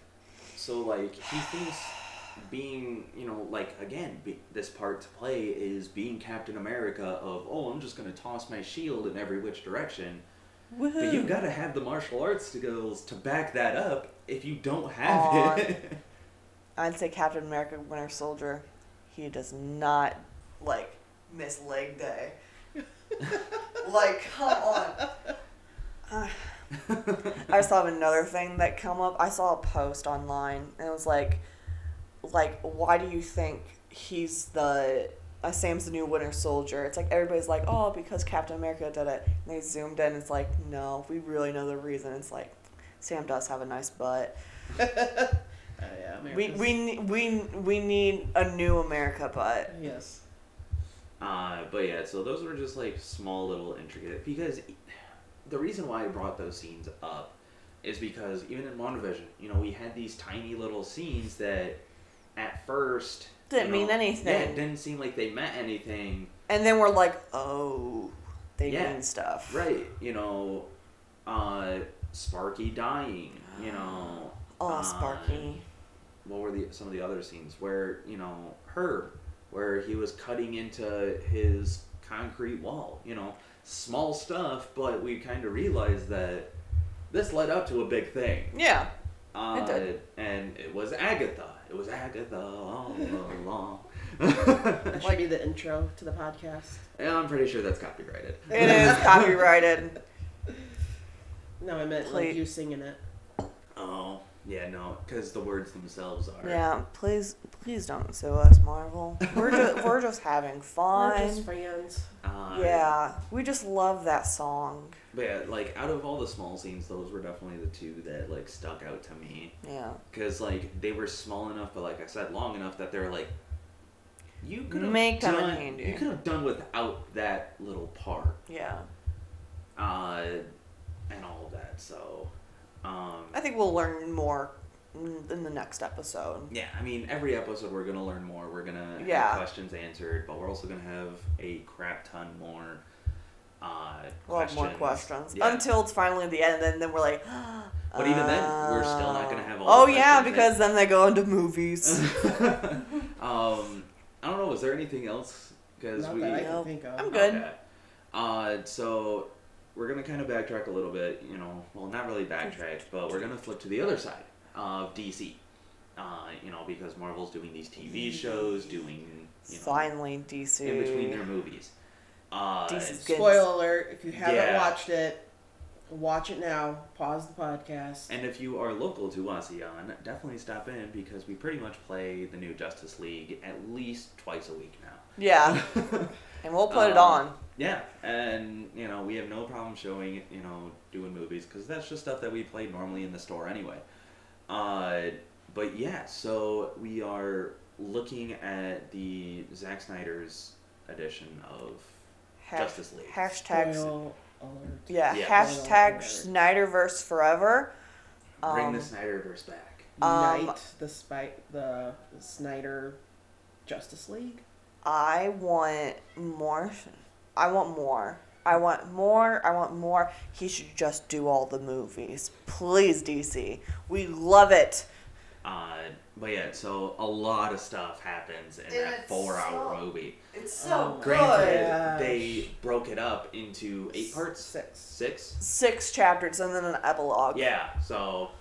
So like he thinks being you know like again be, this part to play is being Captain America of oh I'm just gonna toss my shield in every which direction. But woohoo. you gotta have the martial arts skills to back that up. If you don't have it, I'd say Captain America Winter Soldier, he does not like miss leg day. like, come on. Uh, I saw another thing that come up. I saw a post online and it was like like why do you think he's the uh, Sam's the new Winter Soldier? It's like everybody's like, "Oh, because Captain America did it." And they zoomed in. It's like, "No, we really know the reason." It's like Sam does have a nice butt. Uh, yeah, We America's- we ne- we we need a new America butt. yes. Uh, but yeah, so those were just like small little intricate because the reason why I brought those scenes up is because even in WandaVision, you know, we had these tiny little scenes that at first Didn't you mean anything. Yeah, it didn't seem like they meant anything. And then we're like, "Oh, they Yeah, mean stuff." Right, you know, uh, Sparky dying, you know. Oh, uh, Sparky. What were the some of the other scenes where you know her where he was cutting into his concrete wall. You know, small stuff, but we kind of realized that this led up to a big thing. Yeah. Uh, did. And it was Agatha. It was Agatha all along. That should be the intro to the podcast. and I'm pretty sure that's copyrighted. It is copyrighted. No, I meant Play- like you singing it. Oh, yeah, no, because the words themselves are. Yeah, please, please don't sue us, Marvel. We're just, we're just having fun. We're fun. just friends. Uh, Yeah, we just love that song. But yeah, like out of all the small scenes, those were definitely the two that like stuck out to me. Yeah. Because like they were small enough, but like I said, long enough that they're like. You could have Make them done. handy. You could have done without that little part, Yeah. uh, and all of that. So, um, I think we'll learn more in in the next episode. yeah, I mean, every episode we're gonna learn more. We're gonna Yeah. have questions answered, but we're also gonna have a crap ton more. Uh, We'll have questions. more questions Yeah. until it's finally the end, and then we're like. But even then, we're still not gonna have all Oh the yeah, questions because then they go into movies. um, I don't know. Is there anything else? Because Not we. that I Nope. can think of. I'm good. Okay. Uh, so we're gonna kind of backtrack a little bit. You know, well, not really backtrack, but we're gonna flip to the other side of DC. Uh, you know, because Marvel's doing these TV shows, doing you know, Finally, DC. in between their movies. Uh, Spoiler alert: If you haven't Yeah. watched it, watch it now. Pause the podcast. And if you are local to Wasion, definitely stop in because we pretty much play the new Justice League at least twice a week now. Yeah, and we'll put it Um, on. Yeah, and you know we have no problem showing you know doing movies because that's just stuff that we play normally in the store anyway. Uh, but yeah, so we are looking at the Zack Snyder's edition of Hash- Justice League. Hashtags. Spoil alert. Yeah, Yeah. hashtag Spoiler Snyderverse forever. Bring Um, the Snyderverse back. Um, Unite the spite the Snyder Justice League. I want more. I want more. I want more. I want more. He should just do all the movies. Please, DC. We love it. Uh, but yeah, so a lot of stuff happens in that It's four-hour so movie. It's so so good. Granted, gosh. they broke it up into eight parts. Six. Six. Six chapters and then an epilogue. Yeah, so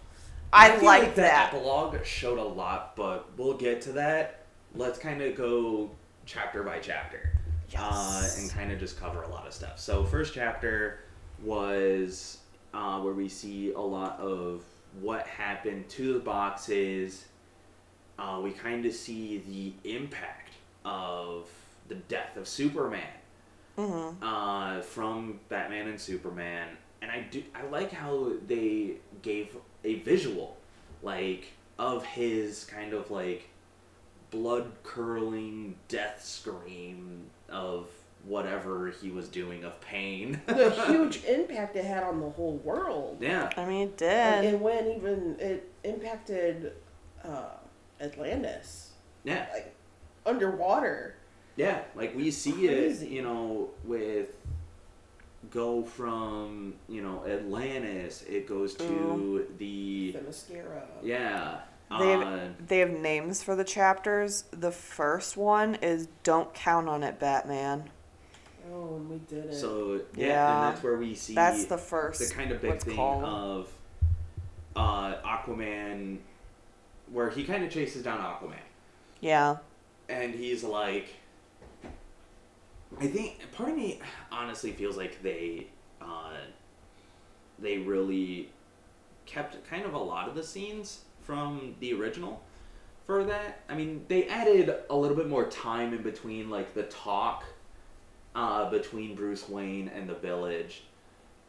I, feel like the that. epilogue showed a lot, but we'll get to that. Let's kind of go chapter by chapter, uh, and kind of just cover a lot of stuff. So first chapter was uh, where we see a lot of what happened to the boxes. Uh, we kind of see the impact of the death of Superman Mm-hmm. uh, from Batman and Superman, and I do I like how they gave a visual, like of his kind of like blood curdling death scream of whatever he was doing of pain. the huge impact it had on the whole world. yeah, I mean, it did. and when even it impacted uh, Atlantis, yeah, like underwater. yeah. Like we see it, you know, with go from you know Atlantis, it goes to the Themyscira. yeah. They uh, have, they have names for the chapters. The first one is "Don't Count on It, Batman." Oh, and we did it. So yeah, Yeah. and that's where we see That's the first the kind of big thing called. of uh, Aquaman, where he kind of chases down Aquaman, Yeah. and he's like, I think part of me honestly feels like they, uh, they really kept kind of a lot of the scenes from the original for that. I mean, they added a little bit more time in between, like the talk uh, between Bruce Wayne and the village.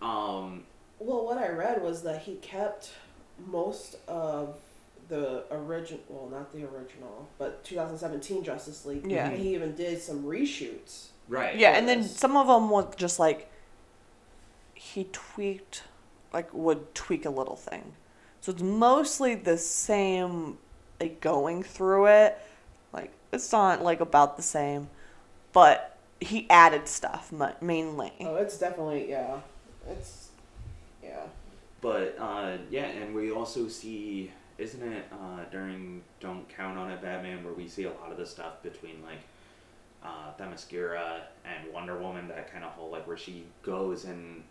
Um, well, what I read was that he kept most of the original, well, not the original, but 2017 Justice League. Yeah. And he even did some reshoots. right. Yeah, and then some of them were just like he tweaked, like would tweak a little thing. So it's mostly the same, like going through it. Like it's not like about the same, but he added stuff mainly. Oh, it's definitely, yeah. It's, yeah. But uh, yeah, and we also see, isn't it uh, during Don't Count on It, Batman, where we see a lot of the stuff between like uh, Themyscira and Wonder Woman, that kind of whole like where she goes and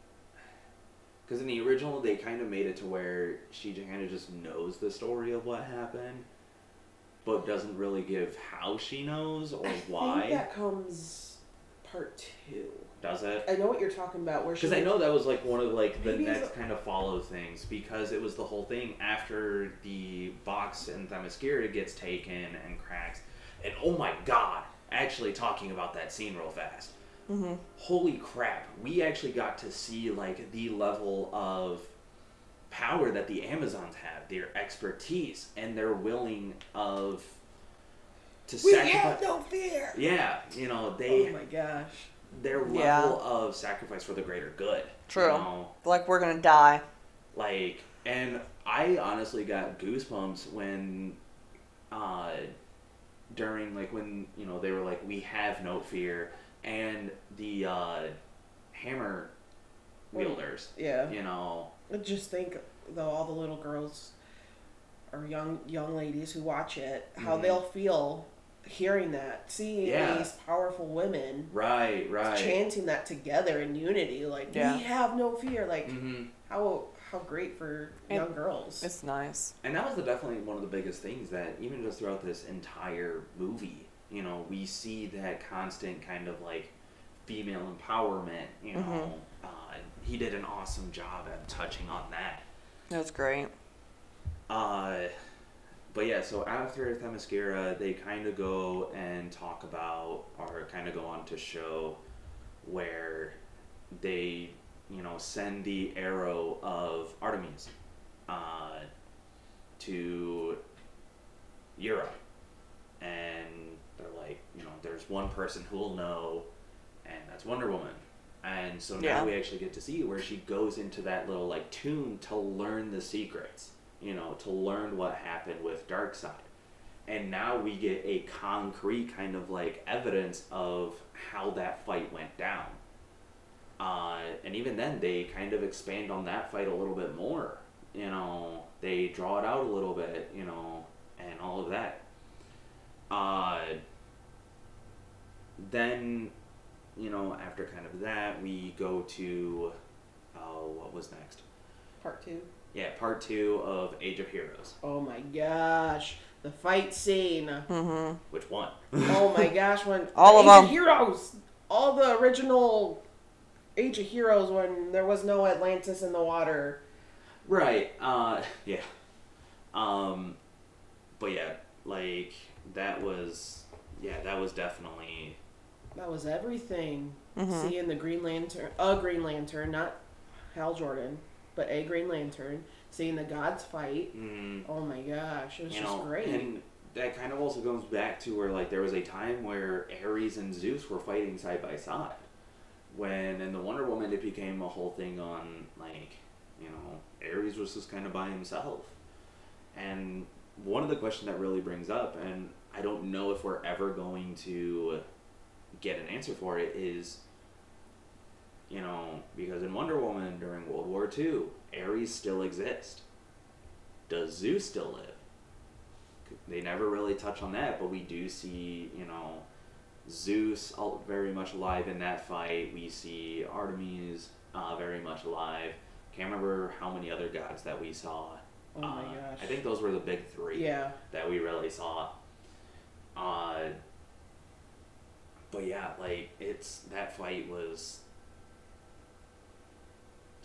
because in the original they kind of made it to where she kind of just knows the story of what happened, but doesn't really give how she knows or I why. think that comes part two. Does it? I know what you're talking about. Where Because I know that was like one of like the next kind of follow things because it was the whole thing after the box and Themyscira gets taken and cracks, and oh my god! Actually, talking about that scene real fast. Mm-hmm. Holy crap! We actually got to see like the level of power that the Amazons have, their expertise, and their willing of to sacrifice. we sacrifice. have no fear. yeah, you know they oh my gosh. their level Yeah. of sacrifice for the greater good. True. You know? Like we're gonna die. Like, and I honestly got goosebumps when, uh, during like when you know they were like, "We have no fear," and the uh, hammer wielders, Yeah. you know, But Just think though, all the little girls or young young ladies who watch it, how Mhm. they'll feel hearing that, seeing Yeah. these powerful women right, right, chanting that together in unity, like Yeah. we have no fear. Like hmm how how great for And young girls. It's nice. And that was the, definitely one of the biggest things that even just throughout this entire movie, you know, we see that constant kind of like female empowerment. You know, Mhm. uh, he did an awesome job at touching on that. That's great. Uh, but yeah, so after Themyscira, they kind of go and talk about, or kind of go on to show where they, you know, send the arrow of Artemis uh, to Europe. And like, you know, there's one person who will know, and that's Wonder Woman. And so now Yeah. we actually get to see where she goes into that little like tomb to learn the secrets, you know, to learn what happened with Darkseid. And now we get a concrete kind of like evidence of how that fight went down. Uh, and even then, they kind of expand on that fight a little bit more. You know, they draw it out a little bit, you know, and all of that. Uh, then, you know, after kind of that, we go to, oh, what was next? Part two. Yeah, part two of Age of Heroes. Oh my gosh, the fight scene. Mm-hmm. Which one? oh my gosh, when All of Age them. Heroes, all the original Age of Heroes when there was no Atlantis in the water. Right. Uh, yeah. Um, but yeah, like that was, yeah, that was definitely. That was everything. Mhm. Seeing the Green Lantern, a Green Lantern, not Hal Jordan, but a Green Lantern. Seeing the gods fight. Mm, Oh my gosh, it was you just know, great. and that kind of also goes back to where like there was a time where Ares and Zeus were fighting side by side. When in the Wonder Woman it became a whole thing on like, you know, Ares was just kind of by himself. And one of the questions that really brings up, and I don't know if we're ever going to get an answer for it, is, you know, because in Wonder Woman during World War II, Ares still exists. Does Zeus still live? They never really touch on that, but we do see, you know, Zeus very much alive in that fight. We see Artemis uh, very much alive. Can't remember how many other gods that we saw. oh my Uh, gosh. I think those were the big three Yeah. that we really saw. Uh, but yeah, like it's that fight was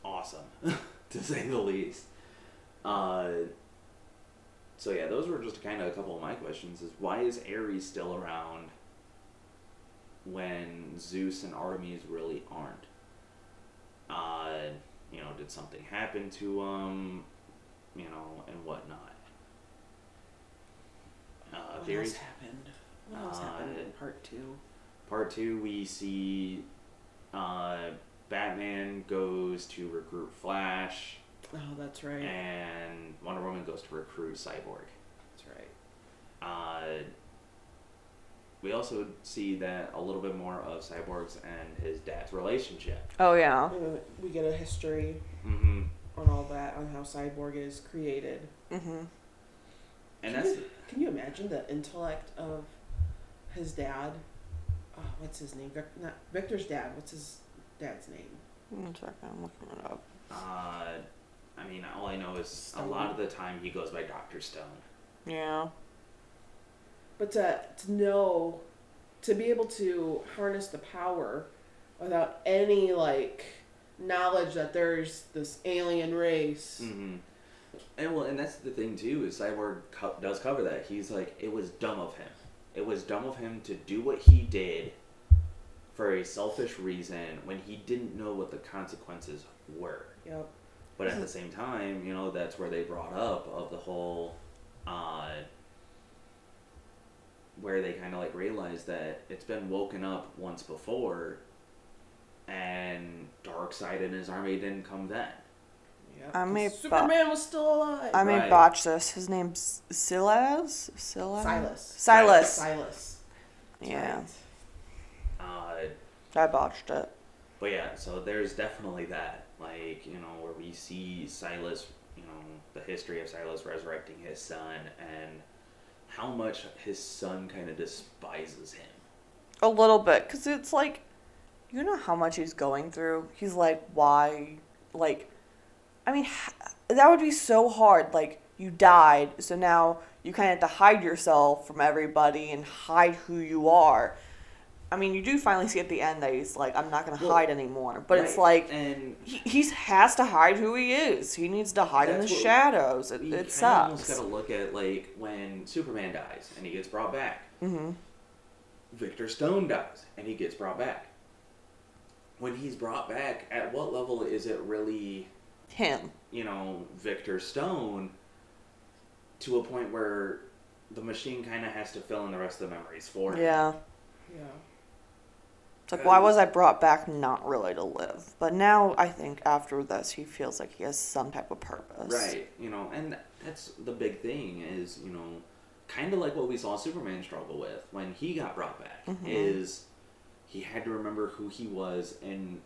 awesome, to say the least. Uh, so yeah, those were just kind of a couple of my questions. Is why is Ares still around when Zeus and Artemis really aren't? Uh, you know, did something happen to them? You know, and whatnot. Uh, what theories. happened? What else Uh, happened in part two? Part two, we see uh, Batman goes to recruit Flash, Oh, that's right. and Wonder Woman goes to recruit Cyborg. That's right. Uh, we also see that a little bit more of Cyborg's and his dad's relationship. Oh yeah. And we get a history Mm-hmm. on all that, on how Cyborg is created. Mm-hmm. And Can that's you, can you imagine the intellect of his dad? Oh, what's his name? Vic, not Victor's dad. What's his dad's name? One second, I'm looking it up. Uh, I mean, all I know is a lot of the time he goes by Doctor Stone. Yeah. But to to know, to be able to harness the power without any like knowledge that there's this alien race. Mm-hmm. And well, and that's the thing too is Cyborg co- does cover that. He's like, it was dumb of him. It was dumb of him to do what he did for a selfish reason when he didn't know what the consequences were. Yep. But at the same time, you know, that's where they brought up of the whole, uh, where they kind of like realized that it's been woken up once before, and Darkseid and his army didn't come then. Yep. I may 'Cause Superman was still alive. I may Right. botch this. His name's Silas? Silas? Silas. Silas. Silas. That's Yeah. right. Uh, I botched it. but yeah, so there's definitely that, like you know, where we see Silas, you know, the history of Silas resurrecting his son, and how much his son kind of despises him. A little bit, because it's like, you know how much he's going through? He's like, why? Like, I mean, that would be so hard. Like, you died, so now you kind of have to hide yourself from everybody and hide who you are. I mean, you do finally see at the end that he's like, I'm not going to Well, hide anymore. But it's like, and he, he has to hide who he is. He needs to hide in the shadows. It, it kinda almost got to look at like when Superman dies and he gets brought back. hmm Victor Stone dies and he gets brought back. When he's brought back, at what level is it really, Him. you know, Victor Stone to a point where the machine kind of has to fill in the rest of the memories for him? Yeah. Yeah. It's like, why was I brought back not really to live? But now I think after this, he feels like he has some type of purpose. Right, you know, and that's the big thing is, you know, kind of like what we saw Superman struggle with when he got brought back Mhm. is he had to remember who he was and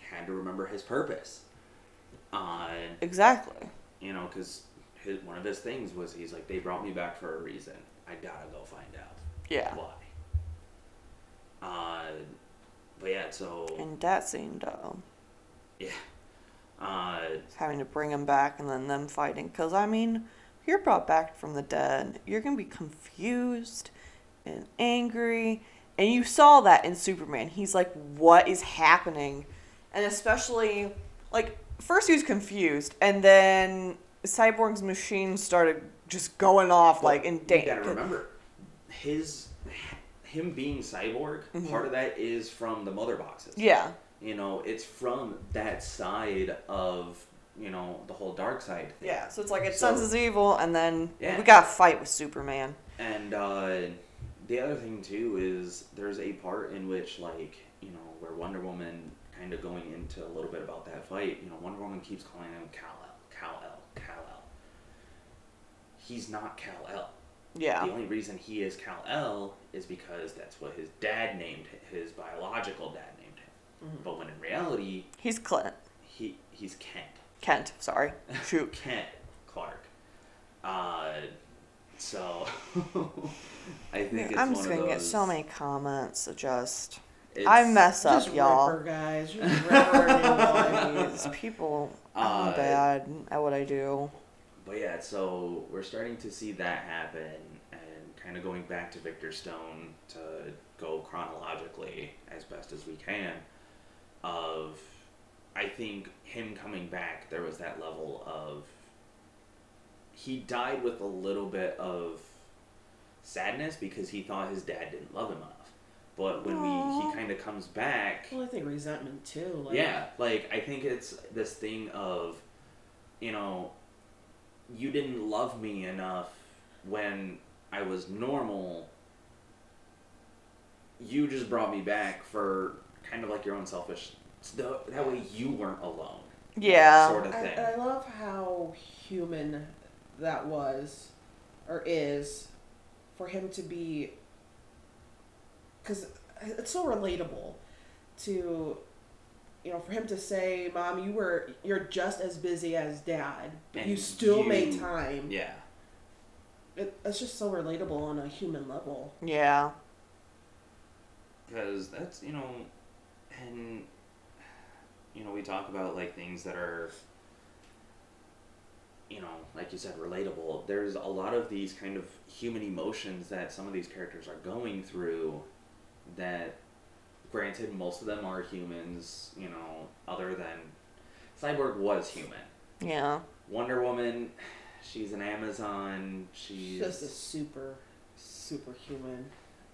had to remember his purpose. Uh, Exactly. you know, because one of his things was he's like, they brought me back for a reason. I gotta go find out Yeah. why. Uh, but yeah, so And that scene, though, yeah, uh, having to bring him back and then them fighting. Because, I mean, you're brought back from the dead. You're going to be confused and angry. And you saw that in Superman. He's like, what is happening? And especially, like, first he was confused. And then Cyborg's machine started just going off, like, in You danger. gotta remember, his him being cyborg. Mhm. Part of that is from the mother boxes. Yeah. You know, it's from that side of you know the whole Darkseid thing. Yeah, so it's like it So- senses evil, and then Yeah. we got to fight with Superman. And uh, the other thing too is there's a part in which like you know where Wonder Woman kind of going into a little bit about that fight. You know, Wonder Woman keeps calling him Kal El, Kal El, Kal El. He's not Kal El. Yeah. The only reason he is Kal El is because that's what his dad named hi- his biological dad named him. Mhm. But when in reality, He's Clint. he he's Kent. Kent, sorry. Shoot. Kent Clark. Uh, so I think it's I'm just gonna get those- so many comments. Just it's- I mess up, Just y'all. Ripper, guys. Just Ripper and people, Uh, I'm bad at what I do. But yeah, so we're starting to see that happen, and kind of going back to Victor Stone to go chronologically as best as we can. Of, I think him coming back, there was that level of. He died with a little bit of sadness because he thought his dad didn't love him enough. But when we he kind of comes back, Well, I think resentment too. Like, yeah, like I think it's this thing of, you know, you didn't love me enough when I was normal. You just brought me back for kind of like your own selfish. so That way you weren't alone. Yeah. Sort of I, thing. I love how human that was, or is, for him to be. Because it's so relatable, to, you know, for him to say, "Mom, you were you're just as busy as Dad, but you still you- made time." Yeah. It, it's just so relatable on a human level. Yeah. because that's you know, and you know we talk about like things that are you know, like you said, relatable. There's a lot of these kind of human emotions that some of these characters are going through that granted most of them are humans, you know, other than Cyborg was human. Yeah. Wonder Woman, she's an Amazon, she's Just a super, superhuman.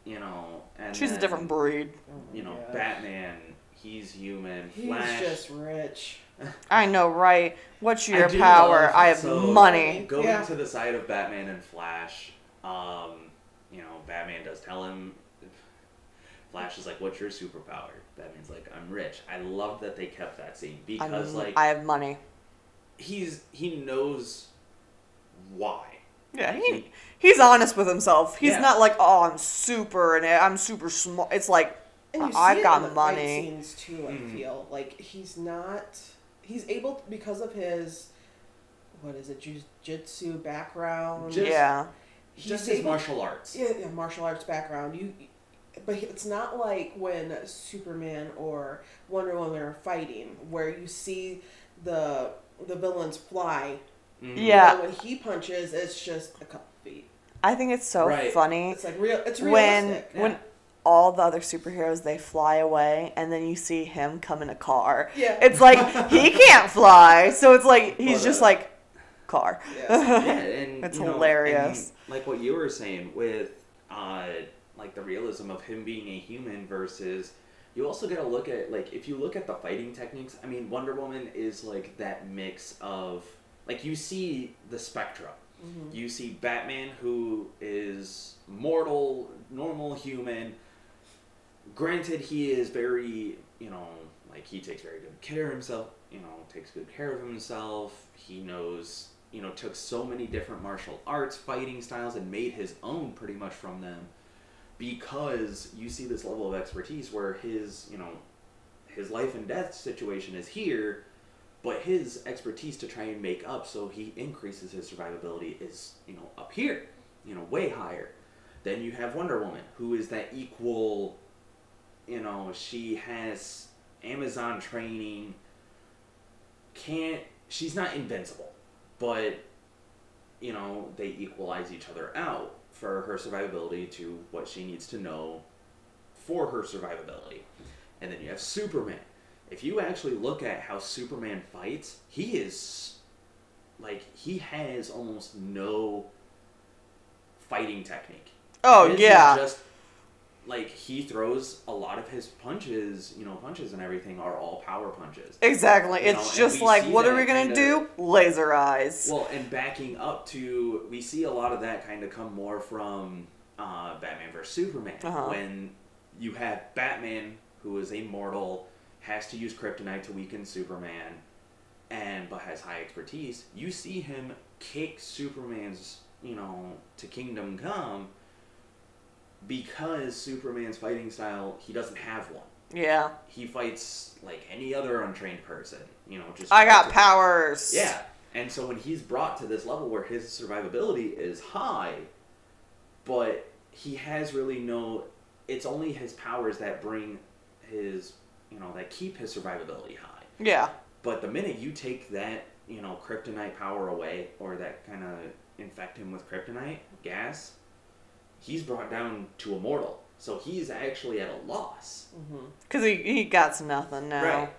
you know, and She's a different breed. Oh You know, gosh. Batman, he's human. He's Flash, just rich. I know, right? What's your do power? love- I have so- money. going Yeah. to the side of Batman and Flash, um, you know, Batman does tell him. Flash is like, "What's your superpower?" Batman's like, "I'm rich." I love that they kept that scene I'm, because, like, I have money. he's he knows why. Yeah, he he's honest with himself. He's Yeah. not like, oh, I'm super and I'm super smart. It's like, And you see I've it got the money. Scenes too. I Mhm. feel like he's not. He's able because of his, what is it, jiu-jitsu background. Just- yeah, he's Just his able- martial arts. yeah, yeah, martial arts background. You, but it's not like when Superman or Wonder Woman are fighting, where you see the the villains fly. Mhm. Yeah. And when he punches, it's just a couple feet. I think it's so Right. funny It's like real. It's when. Yeah. when all the other superheroes they fly away and then you see him come in a car. yeah. It's like he can't fly, so it's like he's But, just like car. yeah. yeah, and It's you know, hilarious. and like what you were saying with uh, like the realism of him being a human versus you also got to look at like if you look at the fighting techniques. I mean, Wonder Woman is like that mix of like you see the spectrum. Mhm. You see Batman who is mortal, normal human. Granted, he is very, you know, like he takes very good care of himself, you know, takes good care of himself. He knows, you know, took so many different martial arts, fighting styles, and made his own pretty much from them because you see this level of expertise where his, you know, his life and death situation is here, but his expertise to try and make up so he increases his survivability is, you know, up here, you know, way higher. Then you have Wonder Woman, who is that equal, you know, she has Amazon training, can't, she's not invincible, but, you know, they equalize each other out for her survivability to what she needs to know for her survivability. And then you have Superman. If you actually look at how Superman fights, he is like he has almost no fighting technique. Oh yeah. just like he throws a lot of his punches, you know, punches and everything are all power punches. Exactly. You It's and just like, what are we gonna kinda- do? Laser eyes. Well, and backing up to, we see a lot of that kind of come more from uh, Batman vs Superman Uh-huh. when you have Batman, who is a mortal, has to use kryptonite to weaken Superman, and but has high expertise. You see him kick Superman's, you know, to Kingdom Come because Superman's fighting style, he doesn't have one. yeah. He fights like any other untrained person, you know, just I got powers. yeah. And so when he's brought to this level where his survivability is high, but he has really no it's only his powers that bring his you know, that keep his survivability high. Yeah. But the minute you take that, you know, kryptonite power away or that kind of infect him with kryptonite gas, he's brought down to a mortal. So he's actually at a loss. Mm-hmm. Cause he he got nothing now. Right.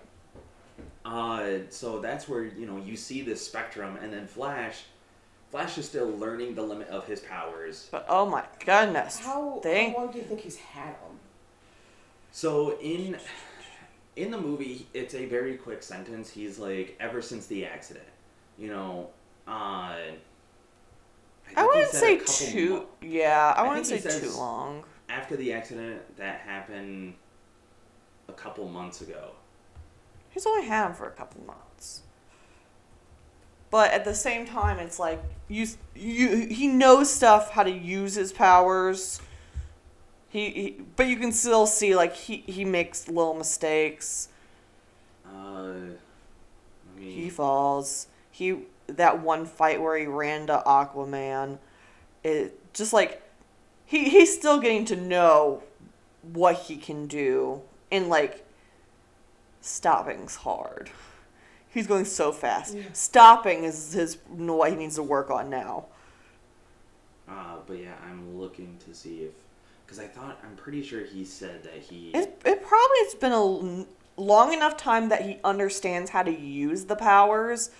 Uh, so that's where you know you see this spectrum, and then Flash. Flash is still learning the limit of his powers. But oh my goodness. How, Thank- how long do you think he's had them? So in in the movie, it's a very quick sentence. He's like, ever since the accident, you know. Uh, I, I wouldn't say too. mo- yeah, I, I wouldn't say too long. after the accident that happened a couple months ago. He's only had him for a couple months. But at the same time, it's like you you he knows stuff how to use his powers. He, he but you can still see like he he makes little mistakes. Uh, I mean, He falls. He that one fight where he ran to Aquaman, it just like he he's still getting to know what he can do and like stopping's hard. He's going so fast. Yeah. Stopping is his what he needs to work on now. Uh, but yeah, I'm looking to see if because I thought I'm pretty sure he said that he. It, it probably has been a long enough time that he understands how to use the powers,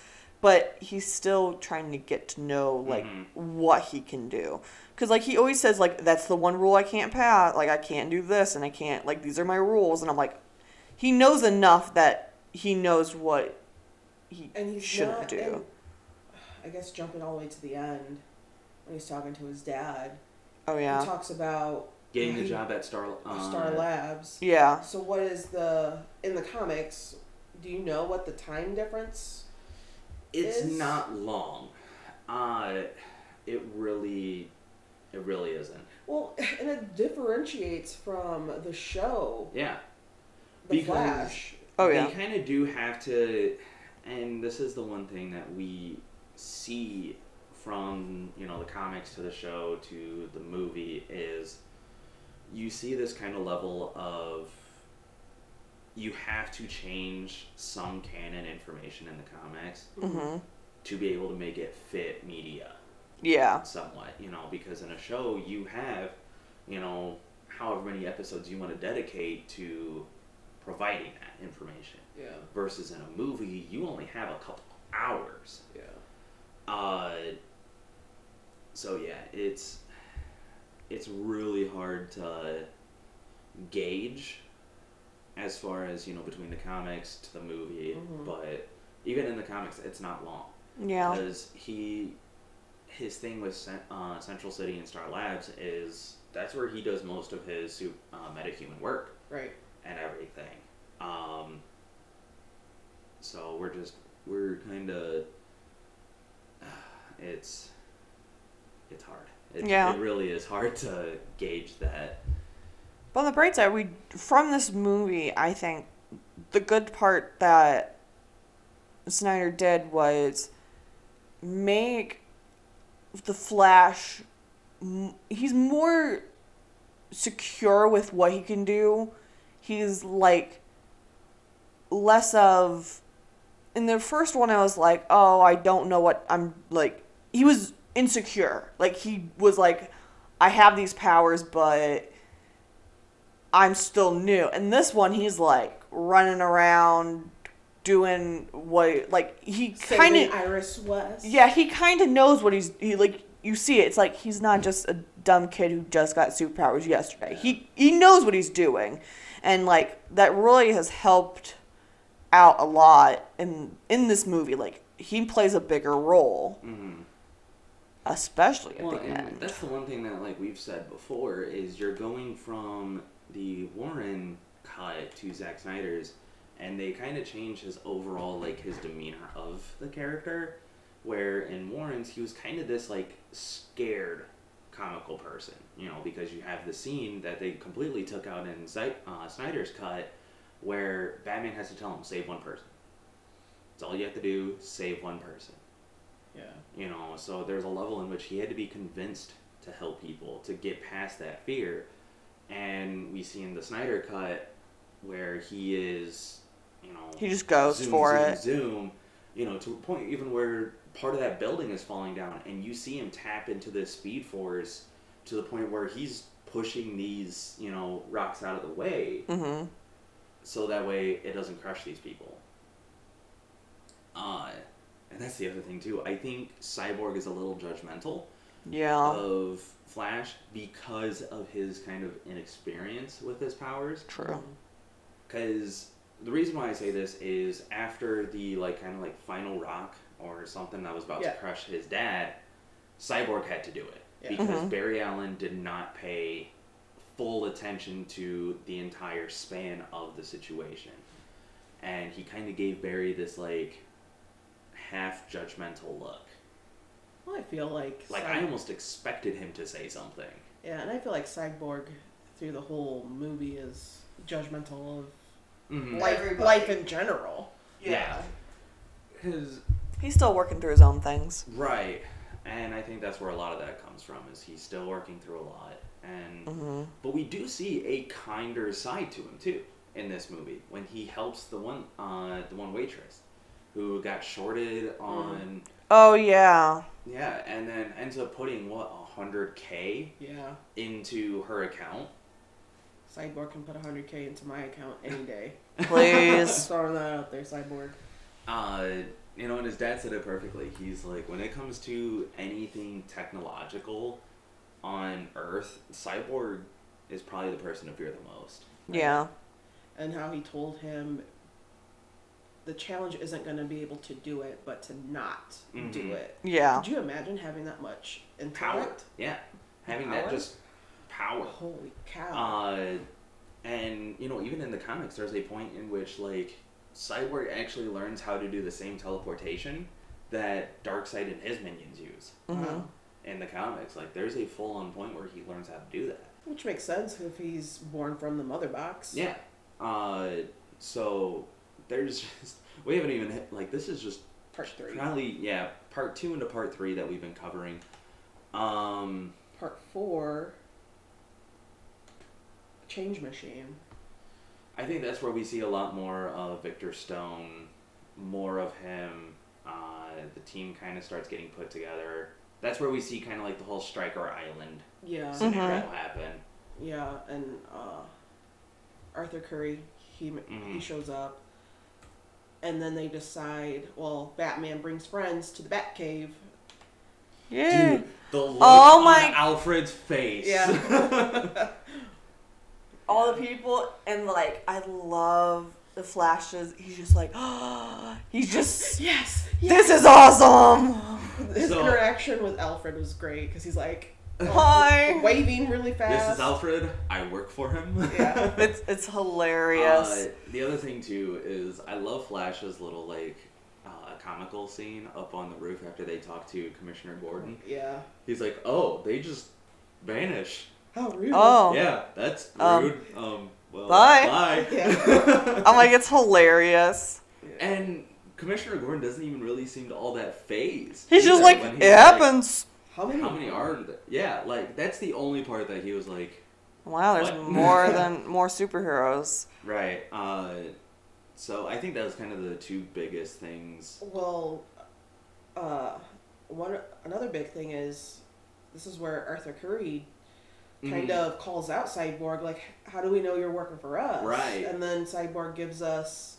but he's still trying to get to know like Mhm. what he can do. Cause like he always says like that's the one rule I can't pass. Like I can't do this and I can't like these are my rules. And I'm like, he knows enough that he knows what he And he's shouldn't not, do. and I guess jumping all the way to the end when he's talking to his dad, oh yeah he yeah, talks about Getting the he- job at Star. Uh, Star Labs. yeah. So what is the in the comics? Do you know what the time difference? It's is- not long. Uh, it really, it really isn't. Well, and it differentiates from the show, Yeah. The Because- Flash. Oh yeah. they kind of do have to, and this is the one thing that we see from you know the comics to the show to the movie is you see this kind of level of you have to change some canon information in the comics hmm to be able to make it fit media Yeah. somewhat, you know, because in a show you have, you know, however many episodes you want to dedicate to providing that information. Yeah, Versus in a movie, you only have a couple hours. yeah. Uh, so yeah, it's it's really hard to gauge as far as you know between the comics to the movie, Mhm. but even in the comics, it's not long Yeah. because he his thing with uh, Central City and Star Labs is that's where he does most of his uh, metahuman work Right. and everything. Um, so we're just we're kind of it's it's hard. It, Yeah. it really is hard to gauge that. But on the bright side, we from this movie, I think the good part that Snyder did was make the Flash. He's more secure with what he can do. He's like less of. In the first one, I was like, oh, I don't know what I'm like. He was insecure. Like he was like, I have these powers, but I'm still new. And this one, he's like running around doing what, like, he kind of, Iris was. yeah, he kind of knows what he's, he, like, you see it. It's like he's not just a dumb kid who just got superpowers yesterday. He, he knows what he's doing. And, like, that really has helped out a lot in, in this movie. Like, he plays a bigger role, Mm-hmm. especially at Well, the and end. that's the one thing that like we've said before is you're going from the Warren cut to Zack Snyder's, and they kind of changed his overall like his demeanor of the character. Where in Warren's he was kind of this like scared comical person, you know, because you have the scene that they completely took out in Zy- uh, Snyder's cut, where Batman has to tell him save one person. It's all you have to do, save one person Yeah. you know so there's a level in which he had to be convinced to help people to get past that fear and we see in the snyder cut where he is you know He just goes zoom, for zoom, it. zoom you know to a point even where part of that building is falling down and you see him tap into this speed force to the point where he's pushing these you know rocks out of the way Mm-hmm. so that way it doesn't crush these people. Uh, and that's the other thing too. I think Cyborg is a little judgmental Yeah. of Flash because of his kind of inexperience with his powers. True. Because the reason why I say this is after the like kind of like final rock or something that was about Yeah. to crush his dad, Cyborg had to do it Yeah. because Mhm. Barry Allen did not pay full attention to the entire span of the situation, and he kind of gave Barry this like half judgmental look. Well, I feel like Like Cy- I almost expected him to say something. yeah, and I feel like Cyborg through the whole movie is judgmental of Mm-hmm. life, life in general. Yeah. His He's still working through his own things. Right. And I think that's where a lot of that comes from is he's still working through a lot. and hmm but we do see a kinder side to him too in this movie when he helps the one uh the one waitress who got shorted on Oh yeah. Yeah and then ends up putting what a hundred k Yeah. into her account Cyborg can put 100k into my account any day. Please. Just throwing that out there, Cyborg. uh you know and his dad said it perfectly he's like when it comes to anything technological on earth cyborg is probably the person to fear the most yeah. And how he told him the challenge isn't going to be able to do it, but to not Mhm. do it. Yeah. Could you imagine having that much power intellect? yeah having that just power Holy cow. Uh, and you know, even in the comics, there's a point in which like Cyborg actually learns how to do the same teleportation that Darkseid and his minions use hmm Wow. in the comics. Like, there's a full-on point where he learns how to do that. Which makes sense if he's born from the mother box. Yeah. Uh, so there's just we haven't even hit, like this is just Part three. probably yeah part two into part three that we've been covering. Um, Part four. Change machine. I think that's where we see a lot more of Victor Stone, more of him. Uh, the team kind of starts getting put together. That's where we see kind of like the whole Stryker Island Yeah. scenario happen. Yeah, and uh, Arthur Curry, he he Mhm. shows up, and then they decide. Well, Batman brings friends to the Batcave. Yeah. Dude, the look Oh on my- Alfred's face. Yeah. All the people and like I love the flashes. He's just like, he's just. yes, This is awesome. His So- interaction with Alfred was great because he's like Hi. waving really fast. this is Alfred. I work for him. Yeah. It's it's hilarious. Uh, the other thing too is I love Flash's little like uh, comical scene up on the roof after they talk to Commissioner Gordon. Yeah. He's like, "Oh, they just vanish." How rude. oh. Yeah, that's Um, rude. Um, well, bye. Bye. Yeah. I'm like it's hilarious. and Commissioner Gordon doesn't even really seem to all that phased. He's just like when it he's like, happens. How many? How many are? there? Yeah, like that's the only part that he was like, Wow, there's What? more than more superheroes. right. Uh, so I think that was kind of the two biggest things. Well, uh, one another big thing is this is where Arthur Curry kind Mhm. of calls out Cyborg, like, "How do we know you're working for us?" Right. And then Cyborg gives us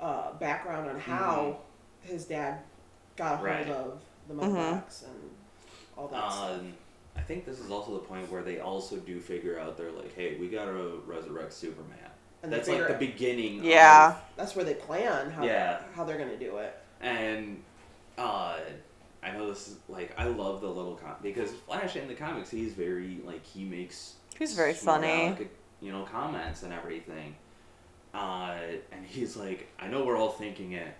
uh, background on how his dad got a hold Mm-hmm. Right. of the mother Mhm. and all that stuff. Um, I think this is also the point where they also do figure out they're like, hey, we gotta resurrect Superman. And That's like the beginning. Yeah. That's where they plan how Yeah. how they're gonna do it. And uh, I know this is like I love the little com because Flash in the comics he's very like he makes He's very funny. you know, comments and everything. Uh, and he's like, I know we're all thinking it,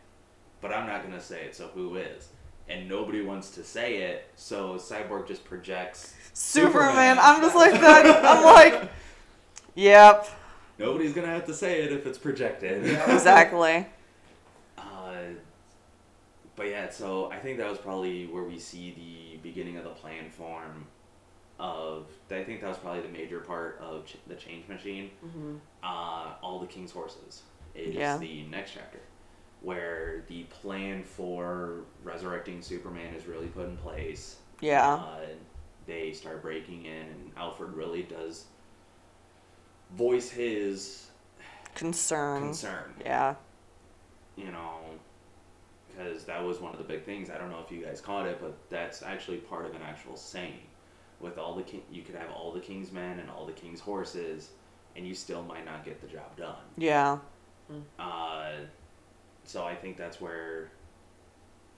but I'm not gonna say it. So who is? And nobody wants to say it, so Cyborg just projects Superman. I'm just like that. I'm like, yep, Nobody's gonna have to say it if it's projected. Exactly. uh, but yeah, so I think that was probably where we see the beginning of the plan form of. I think that was probably the major part of ch- the Change Machine. hmm Uh, all the King's Horses is Yeah. the next chapter, where the plan for resurrecting Superman is really put in place. Yeah. Uh, they start breaking in, and Alfred really does voice his Concern. concern. Yeah. You know, because that was one of the big things. I don't know if you guys caught it, but that's actually part of an actual saying. With all the king, you could have all the king's men and all the king's horses, and you still might not get the job done. Yeah. Uh, so I think that's where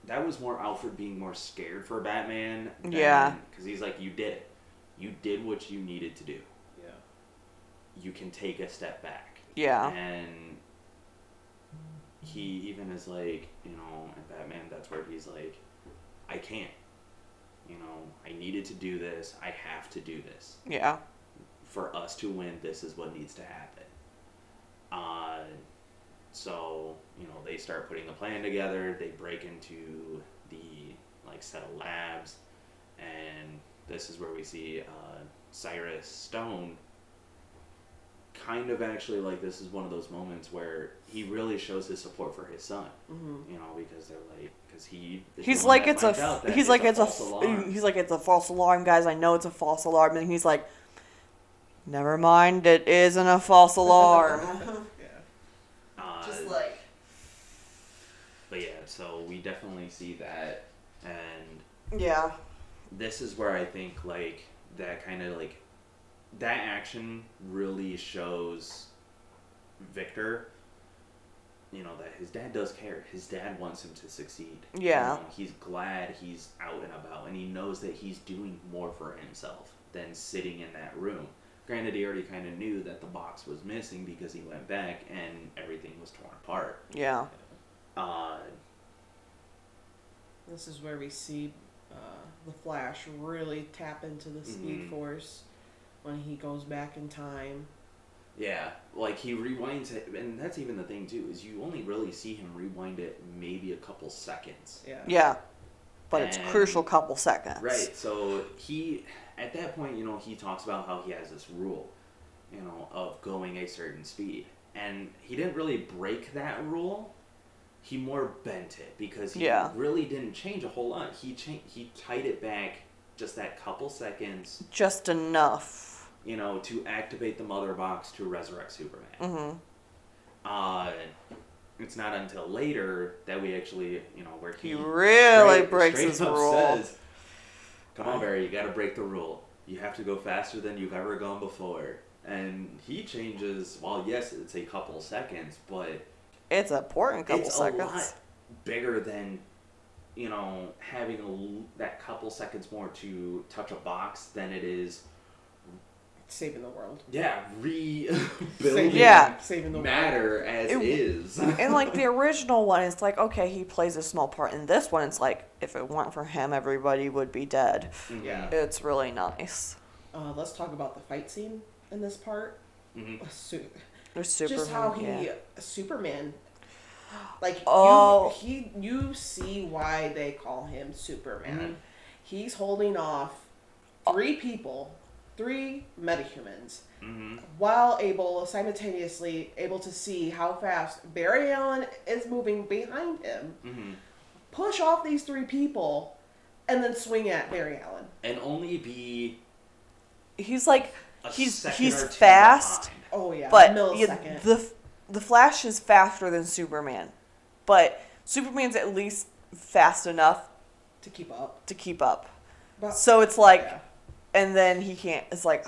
that was more Alfred being more scared for Batman. Yeah. Because he's like, you did it. You did what you needed to do. Yeah. You can take a step back. Yeah. And he even is like, you know, and Batman, that's where he's like, I can't. You know, I needed to do this. I have to do this. Yeah. For us to win, this is what needs to happen. Uh, so, you know, they start putting the plan together. They break into the, like, set of labs. And this is where we see uh, Cyrus Stone kind of actually like this is one of those moments where he really shows his support for his son. Mm-hmm. You know, because they're like, because he He's like it's a finds out that he's like it's a false f- alarm. he's like it's a false alarm, guys. I know it's a false alarm, and he's like, never mind, it isn't a false alarm. yeah. Uh, Just like but yeah, so we definitely see that, and yeah, this is where I think like that kind of like that action really shows Victor. You know that his dad does care. His dad wants him to succeed. You Yeah. know, he's glad he's out and about, and he knows that he's doing more for himself than sitting in that room. Granted, he already kind of knew that the box was missing because he went back and everything was torn apart. yeah, Uh, This is where we see uh, the Flash really tap into the Speed Mhm. Force when he goes back in time. Yeah, like he rewinds it, and that's even the thing too is you only really see him rewind it maybe a couple seconds. Yeah. yeah. But it's crucial couple seconds. Right. So he, at that point, you know, he talks about how he has this rule, you know, of going a certain speed, and he didn't really break that rule. He more bent it because he Yeah. really didn't change a whole lot. He cha- he tied it back just that couple seconds, Just enough. you know, to activate the mother box to resurrect Superman. Mm-hmm. Uh, it's not until later that we actually, you know, where he, He really straight- breaks straight his rule. Says, Come on, Barry, you got to break the rule. You have to go faster than you've ever gone before. And he changes. Well, yes, it's a couple seconds, but It's an important couple it's seconds. a lot bigger than, you know, having a l that couple seconds more to touch a box than it is. Saving the world. Yeah, rebuilding Saving, Yeah. Saving the world. matter as It- is. and like the original one, it's like okay, he plays a small part. In this one, it's like if it weren't for him, everybody would be dead. Yeah. It's really nice. Uh, let's talk about the fight scene in this part. Mhm. Su- There's Superman. Just how he yeah. Superman. Like Oh. you, he you see why they call him Superman. Mhm. He's holding off three people, three metahumans, Mhm. while able simultaneously able to see how fast Barry Allen is moving behind him, Mhm. push off these three people, and then swing at Barry Allen. And only be He's like a he's he's fast, behind. Oh yeah, but millisecond. yeah, the the Flash is faster than Superman, but Superman's at least fast enough to keep up. to keep up. But, So it's like, yeah. and then he can't. It's like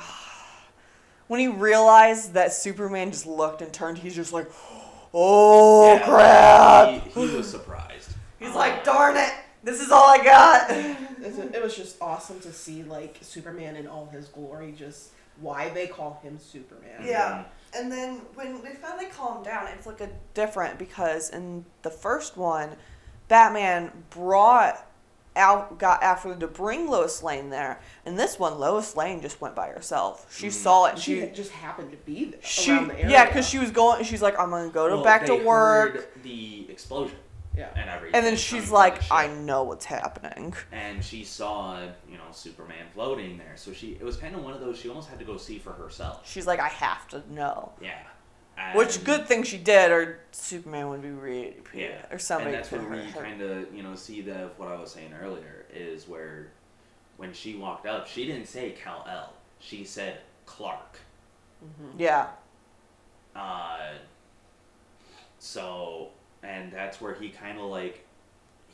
when he realized that Superman just looked and turned, he's just like, oh Yeah, crap. He, he was surprised. He's like, darn it, this is all I got. It was just awesome to see like Superman in all his glory. Just why they call him Superman. Yeah. And then when they finally calm down, it's like a different because in the first one, Batman brought out got after to bring Lois Lane there. And this one, Lois Lane just went by herself. She Mhm. saw it. And She she, just happened to be there she, around the area. yeah, because she was going. She's like, I'm gonna go to Well, back to they work. heard the explosion yeah. and everything. And then she's like, the. I know what's happening. And she saw, you know, Superman floating there. So she, it was kind of one of those. She almost had to go see for herself. She's like, I have to know. Yeah. Which good thing she did, or Superman would be really Yeah. or somebody and that's where we kind of, you know, see the what I was saying earlier is where, when she walked up, she didn't say Kal El. She said Clark. Mm-hmm. Yeah. Uh, so, and that's where he kind of like,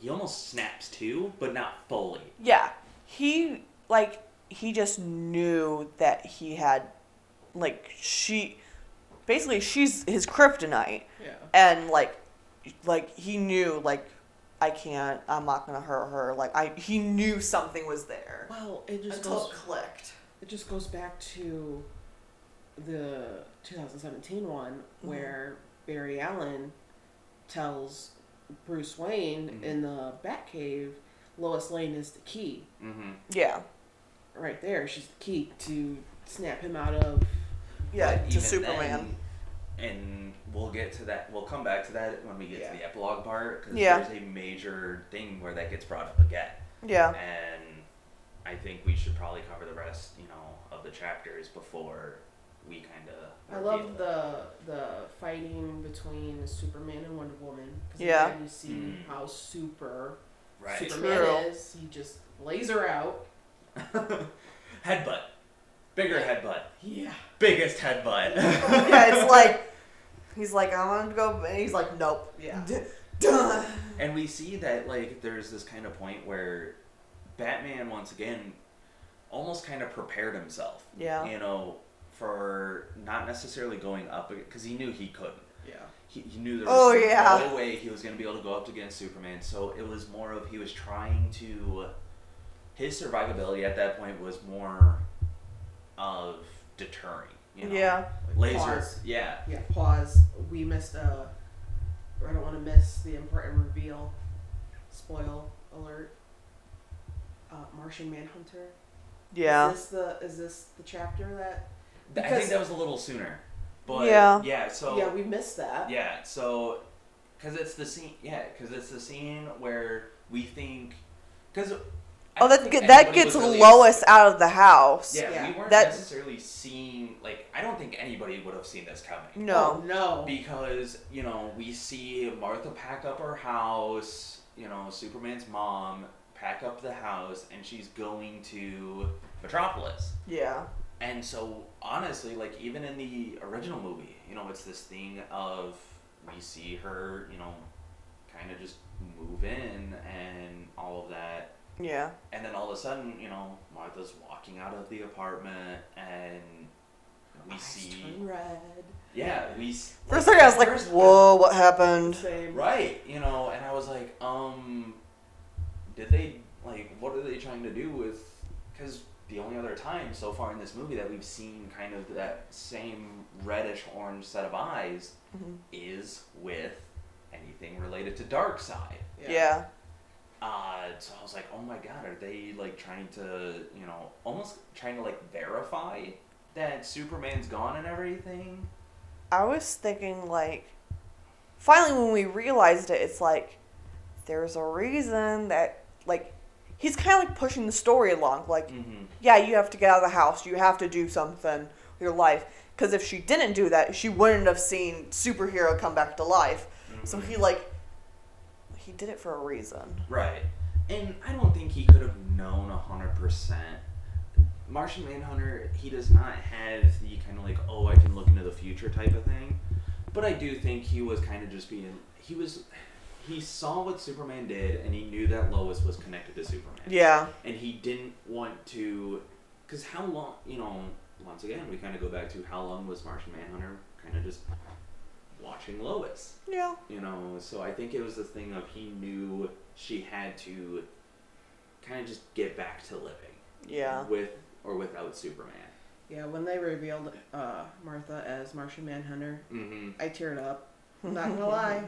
he almost snaps too, but not fully. Yeah. He like he just knew that he had like she basically she's his kryptonite Yeah. and like like he knew like I can't I'm not going to hurt her like I he knew something was there Well, it just until goes. it clicked. It just goes back to the 2017 one Mm-hmm. where Barry Allen tells Bruce Wayne Mhm. in the Batcave, Lois Lane is the key. Mm-hmm. Yeah. Right there, she's the key to snap him out of. Yeah, But to Superman. then- and we'll get to that. We'll come back to that when we get Yeah. to the epilogue part because Yeah. there's a major thing where that gets brought up again. Yeah. And I think we should probably cover the rest, you know, of the chapters before we kind of. I love the the fighting between Superman and Wonder Woman. 'cause Yeah. again, You see Mm. how super right Superman True. is. He just lays her out. headbutt, bigger headbutt, Yeah. biggest headbutt. yeah, it's like he's like I want to go, and he's like nope. Yeah. D- duh. And we see that like there's this kind of point where Batman once again almost kind of prepared himself. Yeah. You know, for not necessarily going up because he knew he couldn't. Yeah. He, he knew there Oh, was yeah. no way he was going to be able to go up against Superman. So it was more of he was trying to. His survivability at that point was more of deterring. You know? Yeah. Laser. Pause. Yeah. Yeah. Pause. We missed a. I don't want to miss the important reveal. Spoil alert. Uh, Martian Manhunter. Yeah. Is this the is this the chapter that? Th- I think that was a little sooner. But Yeah. Yeah. So. yeah, we missed that. Yeah, so because it's the scene, yeah, because it's the scene where we think, because Oh, that ge- that gets Lois out of the house. Yeah, Yeah. we weren't That- necessarily seeing like I don't think anybody would have seen this coming No. Oh, no. because you know we see Martha pack up her house, you know Superman's mom pack up the house, and she's going to Metropolis. Yeah. And so, honestly, like even in the original movie, you know, it's this thing of we see her, you know, kind of just move in and all of that, Yeah. and then all of a sudden, you know, Martha's walking out of the apartment, and we Eyes see, turn red. yeah, we. s- For a second, I was like, "Whoa, what happened?" Same. Right, you know, and I was like, um, did they like what are they trying to do with? Because the only other time so far in this movie that we've seen kind of that same reddish orange set of eyes Mhm. is with anything related to Darkseid. Yeah. Uh, so I was like, oh my god, are they like trying to, you know, almost trying to like verify that Superman's gone and everything? I was thinking like, finally when we realized it, it's like, there's a reason that like, he's kind of like pushing the story along. Like, Mm-hmm. Yeah, you have to get out of the house. You have to do something with your life. Because if she didn't do that, she wouldn't have seen superhero come back to life. So he mm-hmm. like, he did it for a reason. Right. And I don't think he could have known a hundred percent. Martian Manhunter, he does not have the kind of like, oh, I can look into the future type of thing. But I do think he was kind of just being, he was, he saw what Superman did and he knew that Lois was connected to Superman. Yeah. And he didn't want to, because how long, you know, once again, we kind of go back to how long was Martian Manhunter kind of just watching Lois? Yeah. you know so i think it was the thing of he knew she had to kind of just get back to living Yeah. with or without superman Yeah, when they revealed uh, Martha as Martian Manhunter, mm-hmm. I teared up. I'm not gonna lie,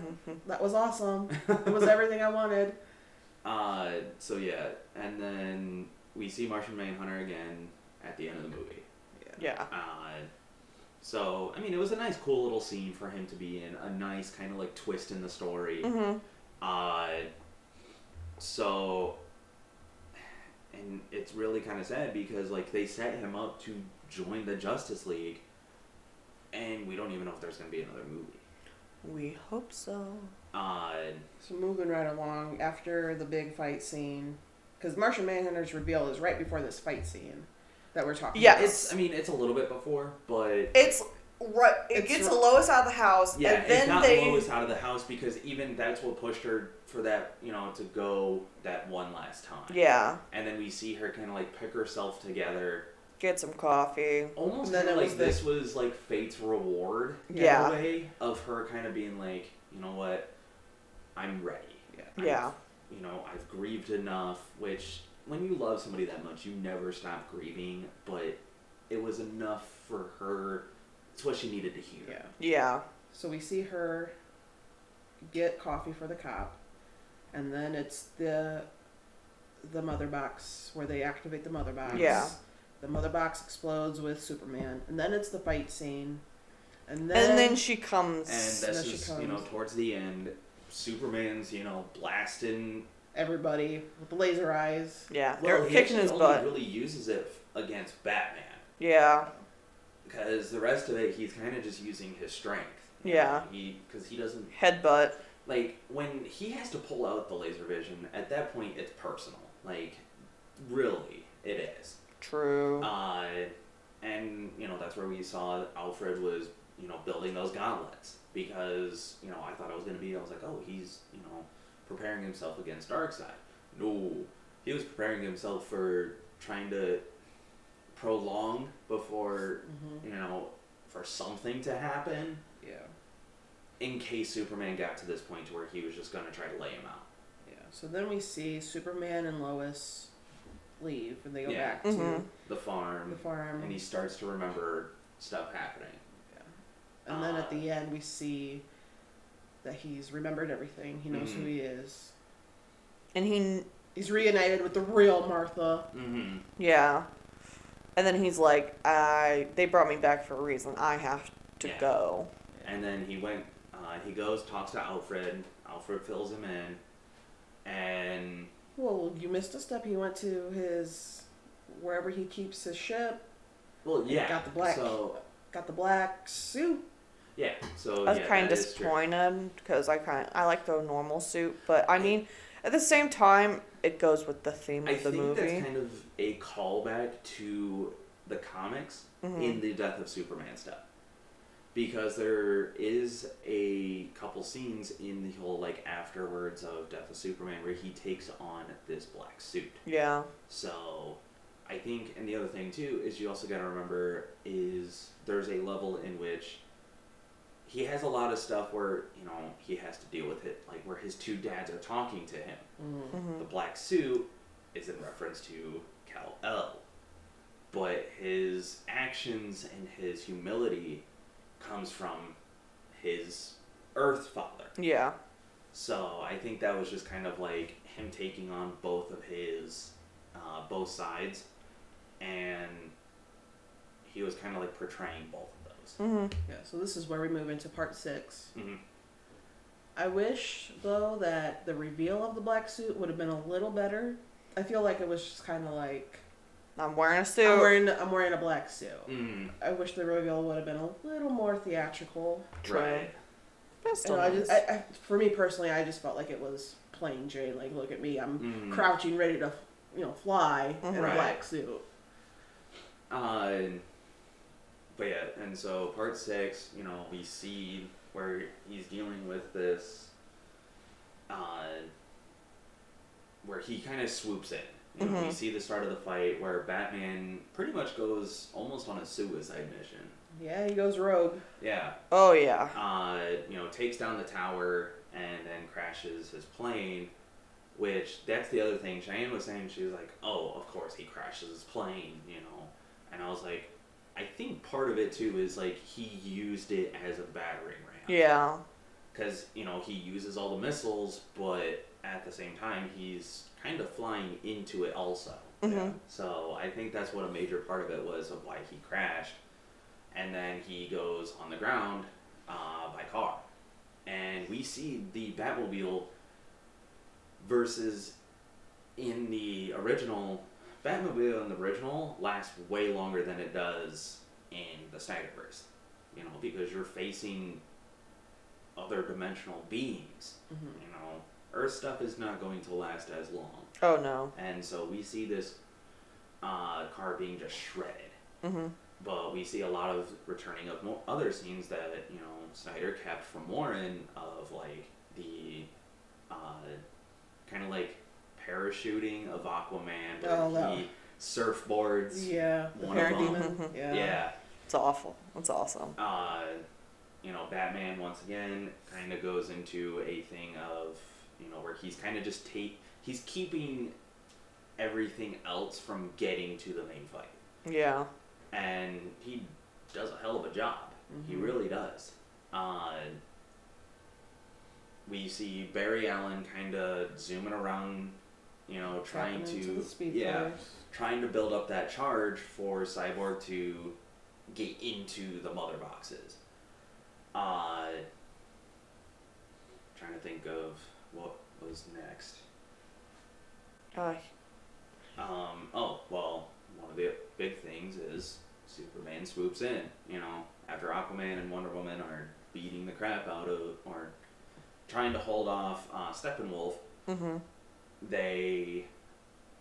that was awesome. It was everything I wanted. uh so yeah and then we see martian manhunter again at the end of the movie Yeah. uh so i mean it was a nice cool little scene for him to be in a nice kind of like twist in the story Mhm. Uh, so, and it's really kind of sad because like they set him up to join the Justice League, and we don't even know if there's gonna be another movie. We hope so. Uh, So moving right along after the big fight scene, because Martian Manhunter's reveal is right before this fight scene that we're talking Yes. about. it's I mean it's a little bit before, but It's right. It It's gets r- Lois out of the house, yeah, and then it's not they. Lois out of the house because even that's what pushed her for that you know to go that one last time. Yeah. and then we see her kind of like pick herself together Get some coffee. almost Then kind of like was the- this was like fate's reward Yeah. a way of her kind of being like you know what i'm ready Yeah. I've- Yeah. you know i've grieved enough which when you love somebody that much you never stop grieving but it was enough for her it's what she needed to hear Yeah. Yeah. So we see her get coffee for the cop, and then it's the the mother box where they activate the mother box. Yeah. The mother box explodes with Superman, and then it's the fight scene, and then And then she comes. and then this she is you know towards the end superman's you know blasting everybody with the laser eyes. Yeah, Well, they're he kicking his only butt. really uses it against Batman. Yeah, Because the rest of it, he's kind of just using his strength. Yeah. know, He because he doesn't headbutt. like when he has to pull out the laser vision. At that point, it's personal. Like, really, it is. True. Uh, and you know that's where we saw Alfred was you know building those gauntlets because you know I thought it was gonna be I was like oh he's you know preparing himself against Darkseid. No, he was preparing himself for trying to prolong before Mm-hmm. you know for something to happen Yeah. in case Superman got to this point to where he was just gonna try to lay him out. Yeah. So then we see Superman and Lois leave and they go Yeah. back to Mhm. The farm, the farm. and he starts to remember stuff happening. And then at the end, we see that he's remembered everything. He knows who Mhm. he is. And he, He's reunited with the real Martha. Mm-hmm. yeah. And then he's like, I, they brought me back for a reason. I have to Yeah. go. And then he went, uh, he goes, talks to Alfred. Alfred fills him in. And, Well, you missed a step. He went to his wherever he keeps his ship. well, yeah. Got the black. So, Got the black suit. yeah. So, I was yeah, kind of that is true. disappointed because I kind I like the normal suit, but I mean, at the same time, it goes with the theme I of the think movie. that's kind of a callback to the comics Mhm. in the Death of Superman stuff. Because there is a couple scenes in the whole, like, afterwards of Death of Superman where he takes on this black suit. yeah, So, I think, and the other thing too is you also got to remember is there's a level in which he has a lot of stuff where you know he has to deal with it, like where his two dads are talking to him. Mm. The black suit is in reference to Kal El. but his actions and his humility comes from his Earth father. yeah, So I think that was just kind of like him taking on both of his, uh, both sides, and he was kind of like portraying both of those. hmm Yeah. So this is where we move into part six. Mm-hmm. I wish though that the reveal of the black suit would have been a little better. I feel like it was just kind of like I'm wearing a suit. I'm wearing I'm wearing a black suit. Mm, I wish the reveal would have been a little more theatrical. True. right. But You still know, I just, I, I, for me personally, I just felt like it was plain Jane. Like, look at me, I'm Mm. crouching, ready to, you know, fly in a black suit. Uh, but yeah, and so part six, you know, we see where he's dealing with this, uh, where he kind of swoops in. You know, we Mhm. see the start of the fight where Batman pretty much goes almost on a suicide mission. Yeah, he goes rogue. Yeah. oh yeah, Uh, you know, takes down the tower and then crashes his plane. Which that's the other thing. Cheyenne was saying she was like, "Oh, of course he crashes his plane," you know, and I was like, I think part of it too is like he used it as a battering ram. yeah, Because you know he uses all the missiles, but at the same time he's kind of flying into it also. Mhm. So I think that's what a major part of it was of why he crashed, and then he goes on the ground uh, by car, and we see the Batmobile versus in the original Batmobile in the original lasts way longer than it does in the Snyderverse. You know, because you're facing other dimensional beings. Mhm. You know, Earth stuff is not going to last as long. oh no, And so we see this uh, car being just shredded. hmm But we see a lot of returning of mo- other scenes that, you know, Snyder kept from Warren of like the uh, kind of like parachuting of Aquaman where Oh, that- he surfboards. Yeah, the One of parademon. them. Yeah. Yeah. it's awful. It's awesome. uh, you know, Batman once again kind of goes into a thing of, you know, where he's kind of just take he's keeping everything else from getting to the main fight, Yeah, and he does a hell of a job. He Mhm. really does. Uh, we see Barry Allen kind of zooming around, you know, trying to into the speed yeah, trying to build up that charge for Cyborg to get into the mother boxes. Uh, trying to think of what was next. Uh, Um, oh, well, one of the big things is Superman swoops in, you know, after Aquaman and Wonder Woman are beating the crap out of, or trying to hold off uh, Steppenwolf, mm-hmm. they,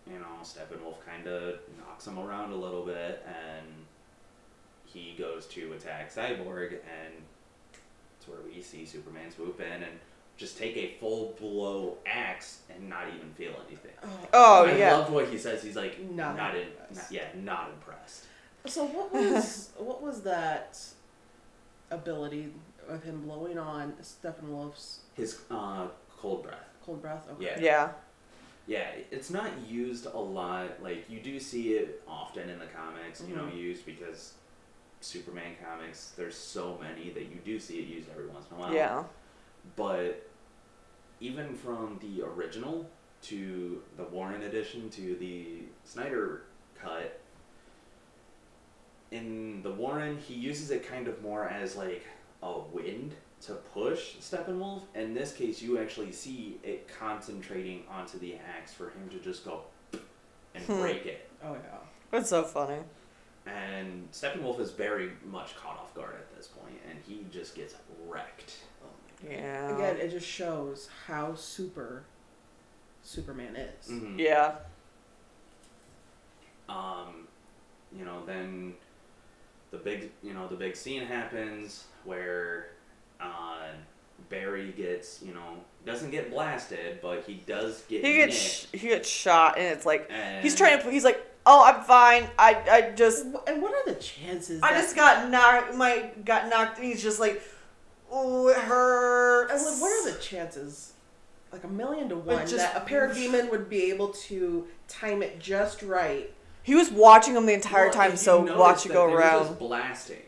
you know, Steppenwolf kind of knocks him around a little bit, and he goes to attack Cyborg, and it's where we see Superman swoop in and just take a full blow axe and not even feel anything. Oh I yeah. loved what he says. He's like Not not, in, impressed. not yeah, not impressed. So what was what was that ability of him blowing on Steppenwolf's His uh, cold breath. cold breath? Okay. Yeah. Yeah. Yeah, it's not used a lot. Like you do see it often in the comics, you know, Mhm. used because Superman comics. There's so many that you do see it used every once in a while. Yeah. But even from the original to the Warren edition to the Snyder cut, in the Warren, he uses it kind of more as like a wind to push Steppenwolf. In this case, you actually see it concentrating onto the axe for him to just go and Hmm. break it. Oh yeah. That's so funny. And Steppenwolf is very much caught off guard at this point, and he just gets wrecked. Yeah. Again, it just shows how super Superman is. Mhm. Yeah. um, you know, then the big, you know, the big scene happens where uh, Barry gets, you know, doesn't get blasted, but he does get He gets sh- he gets shot, and it's like and he's trying to. He's like, "Oh, I'm fine. I I just And what are the chances? I that- just got knocked. My got knocked. And he's just like, oh, it hurts. And what- what are the chances? Like a million to one just- that a parademon would be able to time it just right. He was watching him the entire Well, time, so watch it go they around. just blasting.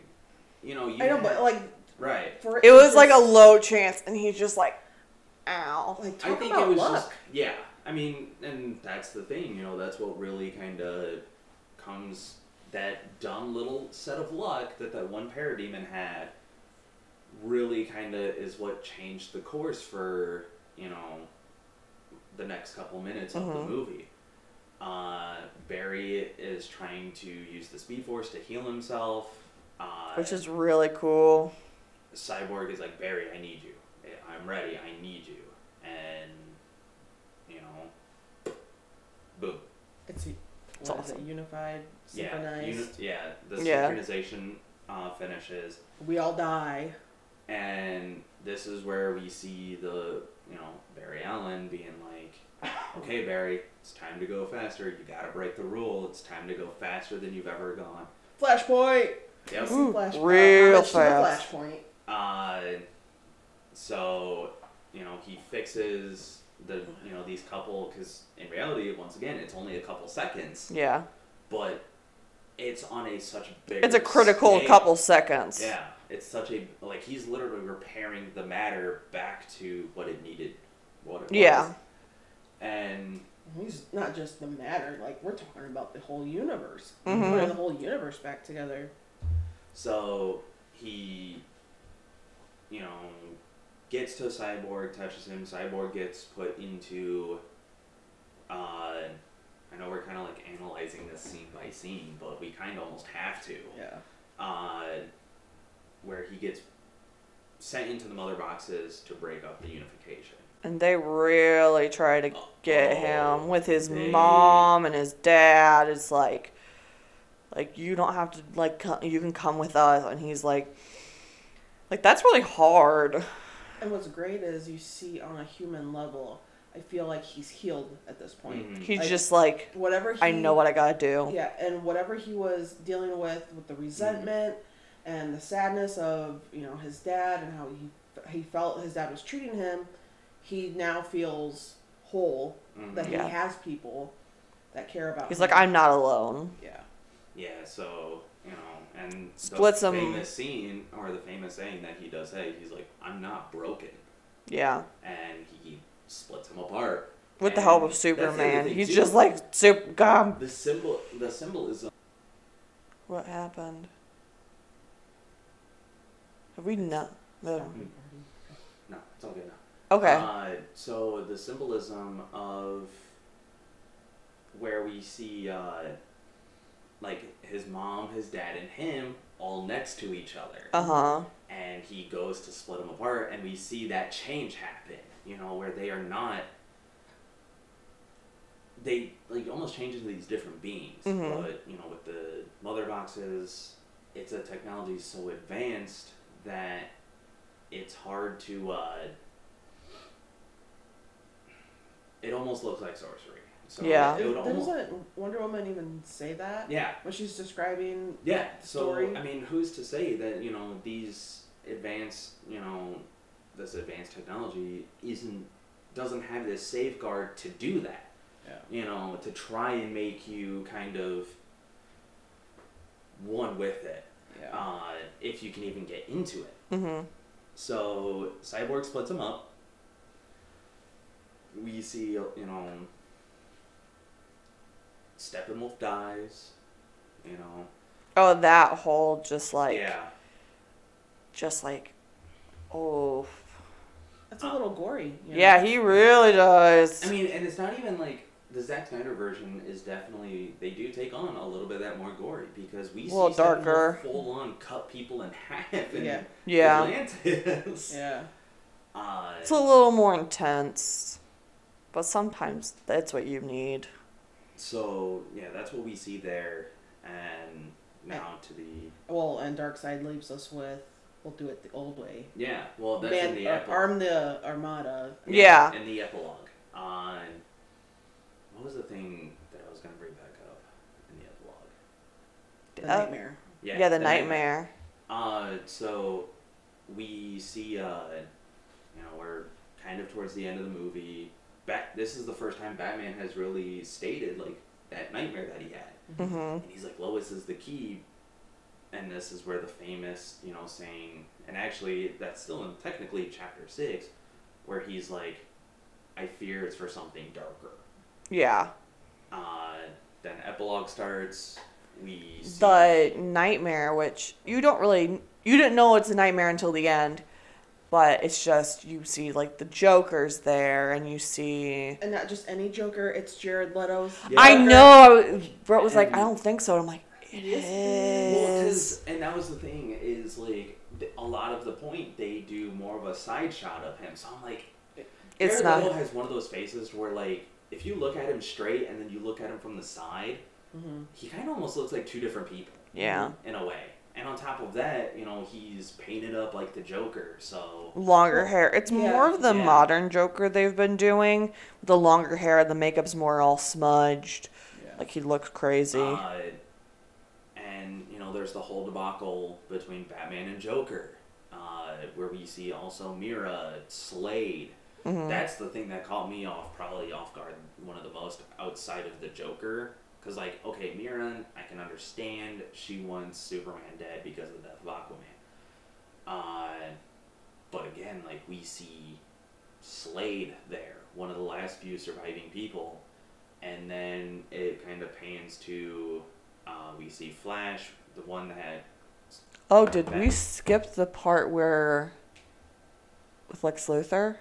You know, you I know, had- but like right. for It to was like a low chance, and he's just like, ow. Like I think about it was luck. just yeah. I mean, and that's the thing, you know, that's what really kind of comes that dumb little set of luck that that one parademon had. Really, kind of is what changed the course for you know the next couple minutes of Mhm. the movie. Uh, Barry is trying to use the Speed Force to heal himself. Uh, Which is really cool. Cyborg is like Barry, I need you. I'm ready. I need you. And you know, boom. It's, It's what is it, awesome. unified, Yeah, uni- yeah. The Yeah. synchronization uh, finishes, we all die. And this is where we see the you know Barry Allen being like, "Okay, Barry, it's time to go faster. You gotta break the rule. It's time to go faster than you've ever gone." Flashpoint. Yep. Ooh, Flash, real uh, homage to the fast. Flashpoint. Uh, so you know he fixes the you know these couple because in reality once again it's only a couple seconds Yeah. but it's on a such big It's a critical scale. couple seconds. yeah it's such a like he's literally repairing the matter back to what it needed what it Yeah. was and He's not just the matter. Like we're talking about the whole universe. Mhm. Putting the whole universe back together. So he, you know, gets to Cyborg, touches him. Cyborg gets put into. Uh, I know we're kind of like analyzing this scene by scene, but we kind of almost have to. Yeah. Uh, where he gets sent into the mother boxes to break up the unification. And they really try to get Oh, him with his they- mom and his dad. It's like, like you don't have to like co- you can come with us, and he's like, like that's really hard. And what's great is you see on a human level. I feel like he's healed at this point. Mhm. He's Like, just like, Whatever he, I know what I gotta do. Yeah, and whatever he was dealing with, with the resentment and the sadness of you know his dad and how he he felt his dad was treating him, he now feels whole Mhm. that Yeah. he has people that care about. Him. He's him. like, I'm not alone. Yeah. Yeah, so you know, and Splits the 'em- famous scene or the famous saying that he does say, he's like, "I'm not broken," Yeah, and he splits him apart. with the help of that's the other Superman. He's too. just like, super. God, the symbol, the symbolism. what happened? We not? No. No, it's all good now. Okay. Uh, so the symbolism of where we see uh, like his mom, his dad, and him all next to each other, Uh huh. and he goes to split them apart, and we see that change happen. You know, where they are not. They like almost change into these different beings, Mhm. but you know, with the mother boxes, it's a technology so advanced that it's hard to. Uh, it almost looks like sorcery. So Yeah. It would almost, Doesn't Wonder Woman even say that yeah. when she's describing? Yeah. the So story? I mean, who's to say that you know these advanced, you know, this advanced technology isn't doesn't have this safeguard to do that. Yeah. You know, to try and make you kind of one with it, Yeah. Uh, if you can even get into it. Mhm. So Cyborg splits them up. We see, you know, Steppenwolf dies. You know, Oh, that whole just like, yeah. just like, oh, That's a little gory. you know? yeah, he really does. I mean, and it's not even like the Zack Snyder version is definitely they do take on a little bit of that more gory because we A see darker. full on cut people in half in Yeah. yeah, Atlantis. Yeah. Uh, it's a little more intense, but sometimes that's what you need. so yeah, that's what we see there, and now to the Well, and Darkseid leaves us with, "We'll do it the old way." yeah. Well, that's Man, in the ar- epilogue. arm the armada. Yeah. In the epilogue. On what was the thing that I was gonna bring back up in the epilogue? The Uh, nightmare. Yeah, the, nightmare. Uh, so we see, uh, you know, we're kind of towards the end of the movie. Bat- this is the first time Batman has really stated like that nightmare that he had, Mm-hmm. and he's like, Lois is the key, and this is where the famous, you know, saying, and actually that's still in technically chapter six, where he's like, I fear it's for something darker. Yeah. Uh, then epilogue starts. We see The nightmare, which you don't really, you didn't know it's a nightmare until the end, but it's just you see like the Joker's there, and you see. And not just any Joker. It's Jared Leto's. Yeah. I know. Brett was like, I don't think so. I'm like, it Yes, Well, and that was the thing is like a lot of the point they do more of a side shot of him. So I'm like, It's Jared not. Leto has one of those faces where like if you look at him straight and then you look at him from the side, Mm-hmm. he kind of almost looks like two different people Yeah. in a way. And on top of that, you know, he's painted up like the Joker. So Longer hair. It's Yeah. more of the Yeah. modern Joker they've been doing. The longer hair, the makeup's more all smudged. Yeah. Like he looks crazy. Uh, and you know, there's the whole debacle between Batman and Joker, uh, where we see also Mera, Slade. Mhm. That's the thing that caught me off, probably off guard, one of the most outside of the Joker. Because, like, okay, Mera, I can understand she wants Superman dead because of the death of Aquaman. Uh, but again, like, we see Slade there, one of the last few surviving people. And then it kind of pans to, uh, we see Flash, the one that had. Oh, did we skip the part where with Lex Luthor?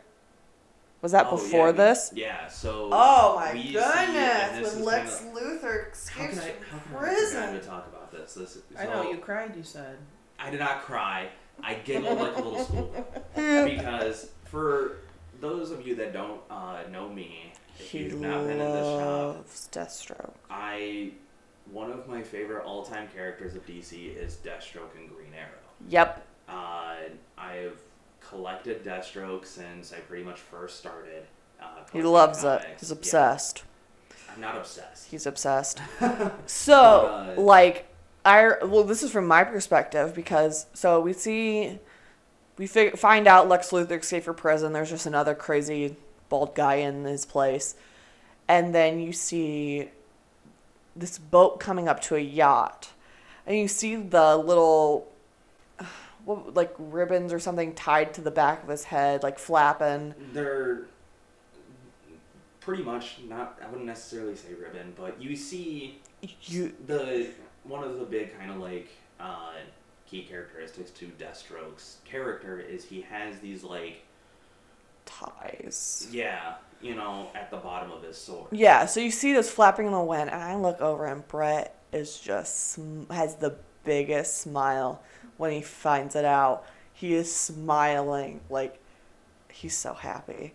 Was that Oh, before yeah, we- this? Yeah, so. Oh my we goodness! this When is Lex kinda- Luthor How escapes can I, from how can I prison. forget to talk about this? this I know you cried. You said. I did not cry. I giggled like a little schoolboy because for those of you that don't uh, know me, if He you've not been in this shop, loves Deathstroke. I one of my favorite all-time characters of DC is Deathstroke and Green Arrow. Yep. Uh, I've collected Deathstroke since I pretty much first started. Uh, He loves it. comics. He's Yeah, obsessed. I'm not obsessed. He's obsessed. So, But, uh, like, I well, this is from my perspective because so we see, we fig- find out Lex Luthor escaped from prison. There's just another crazy bald guy in his place, and then you see this boat coming up to a yacht, and you see the little. What, like ribbons or something tied to the back of his head, like flapping. they're pretty much not i wouldn't necessarily say ribbon but you see You the one of the big kind of like uh, key characteristics to deathstroke's character is he has these like ties. Yeah, you know, at the bottom of his sword. Yeah, so you see this flapping in the wind, and I look over, and Brett is just has the biggest smile when he finds it out. He is smiling like he's so happy,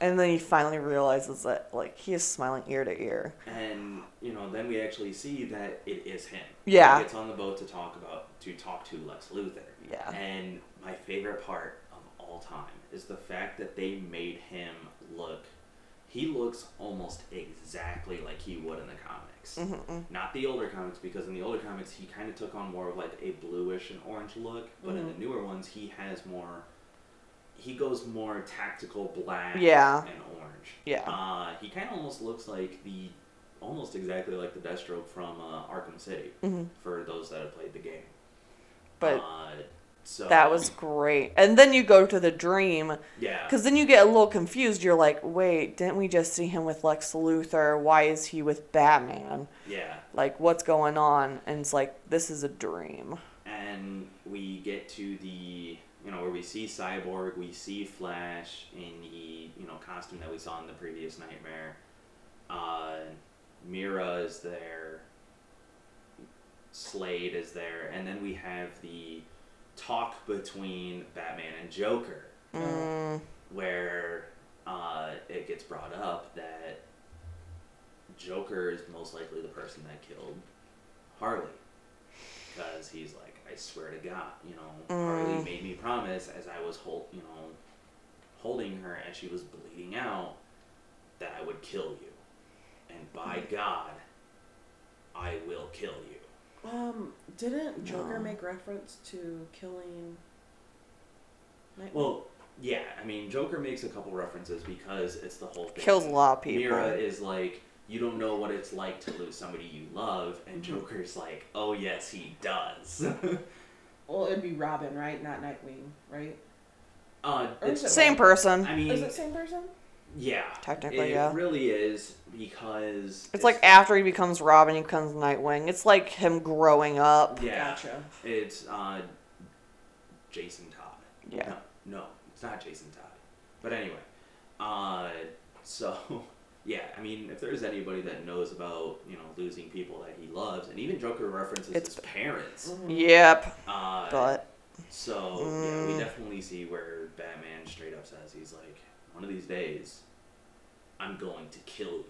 and then he finally realizes that like he is smiling ear to ear. And you know, then we actually see that it is him. Yeah. He gets on the boat to talk about to talk to Lex Luthor. Yeah. And my favorite part of all time is the fact that they made him look. He looks almost exactly like he would in the comics. Mm-hmm. Not the older comics, because in the older comics he kind of took on more of like a bluish and orange look, but in the newer ones he has more. He goes more tactical black Yeah. and orange. Yeah. Uh, he kind of almost looks like the, almost exactly like the Deathstroke from uh, Arkham City. Mhm. For those that have played the game. But uh, so that was great. And then you go to the dream, yeah. because then you get a little confused. You're like, wait, didn't we just see him with Lex Luthor? Why is he with Batman? Yeah. Like, what's going on? And it's like, this is a dream. and we get to the you know where we see cyborg we see flash in the you know costume that we saw in the previous nightmare uh mera is there slade is there and then we have the talk between batman and joker Mm, where uh, it gets brought up that Joker is most likely the person that killed Harley. Because he's like, I swear to God, you know, Harley Mm. made me promise as I was hold, you know, holding her as she was bleeding out that I would kill you, and by God, I will kill you. Um, didn't Joker No. make reference to killing? Nightwing? Well, yeah, I mean, Joker makes a couple references because it's the whole thing. kills a lot of people. Mera is like, you don't know what it's like to lose somebody you love, and Mm-hmm. Joker's like, oh yes, he does. well, it'd be Robin, right? Not Nightwing, right? uh, Or is it's, it- Same person. I mean, Is it same person? Yeah, Technically, it yeah. really is because It's like after he becomes Robin, he becomes Nightwing. It's like him growing up. yeah, Gotcha. it's uh, Jason Todd. Yeah. No, no, it's not Jason Todd. But anyway, uh, so yeah, I mean, if there's anybody that knows about you know losing people that he loves, and even Joker references It's- his parents. Yep. Uh, But so yeah, we Mm. definitely see where Batman straight up says he's like, one of these days, I'm going to kill you.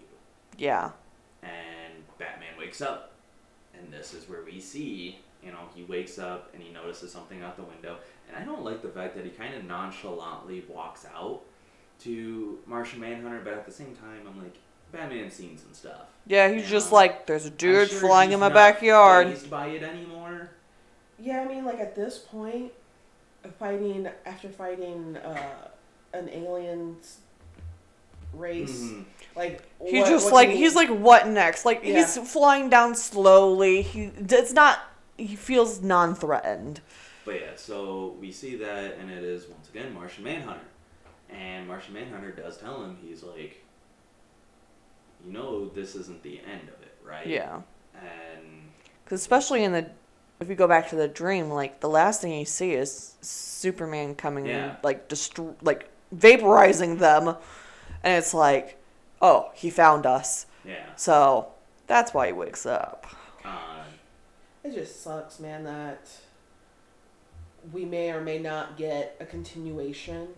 yeah. And Batman wakes up, and this is where we see, you know, he wakes up and he notices something out the window. And I don't like the fact that he kind of nonchalantly walks out to Martian Manhunter, but at the same time, I'm like, Batman's seen some stuff. Yeah, he's just Yeah. like, there's a I'm dude sure flying he's in my not backyard. Fazed by it anymore. Yeah, I mean, like at this point, fighting after fighting uh, an alien race, Mhm. like He's what- just like do you- he's like what next? Like Yeah. he's flying down slowly. He it's not he feels non-threatened. But yeah, so we see that, and it is once again Martian Manhunter. And Martian Manhunter does tell him, he's like, you know, this isn't the end of it, right? Yeah. And Cuz especially in the if you go back to the dream, like the last thing you see is Superman coming Yeah. like destro- like vaporizing them and it's like, "Oh, he found us." yeah, So, that's why he wakes up. uh, It just sucks, man, that we may or may not get a continuation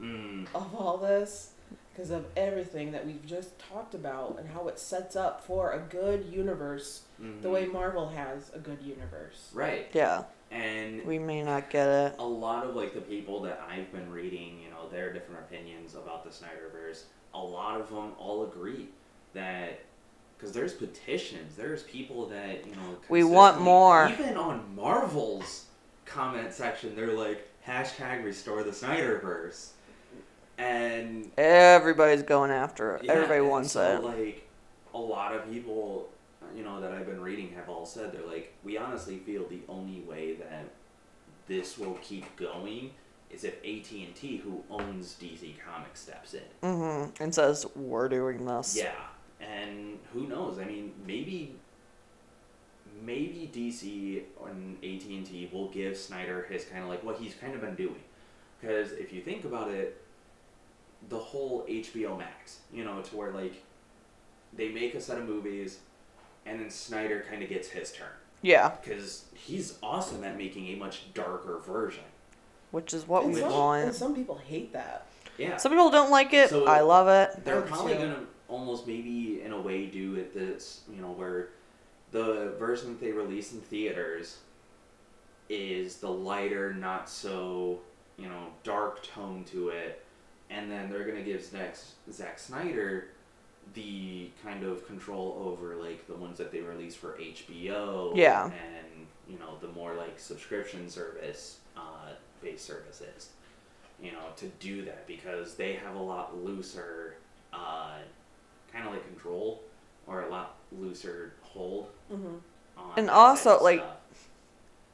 mm, of all this because of everything that we've just talked about and how it sets up for a good universe the mhm. way Marvel has a good universe. right. Yeah. And We may not get it. a lot of like the people that I've been reading, you know, their different opinions about the Snyderverse, a lot of them all agree that because there's petitions, there's people that you know We want more. Even on Marvel's comment section, they're like hashtag restore the Snyderverse, and Everybody's going after it. yeah, Everybody wants so, it. Like a lot of people, you know, that I've been reading have all said they're like, we honestly feel the only way that this will keep going is if AT and T, who owns DC Comics, steps in. mm-hmm. And says we're doing this. Yeah, and who knows? I mean, maybe. Maybe DC and AT and T will give Snyder his kind of like what he's kind of been doing, because if you think about it, the whole HBO Max, you know, to where like they make a set of movies, and then Snyder kind of gets his turn Yeah, because he's awesome at making a much darker version. which is what and, we some, and some people hate that. Yeah, Some people don't like it. So- I love it. they're I probably gonna almost maybe in a way do it this, you know, where the version that they release in theaters is the lighter, not so you know dark tone to it, and then they're gonna give Zack, Zack Snyder the kind of control over like the ones that they release for HBO. Yeah. And you know the more like subscription service uh, based services. You know to do that because they have a lot looser, uh, kind of like control or a lot looser hold Mm-hmm. on. And also, like, stuff.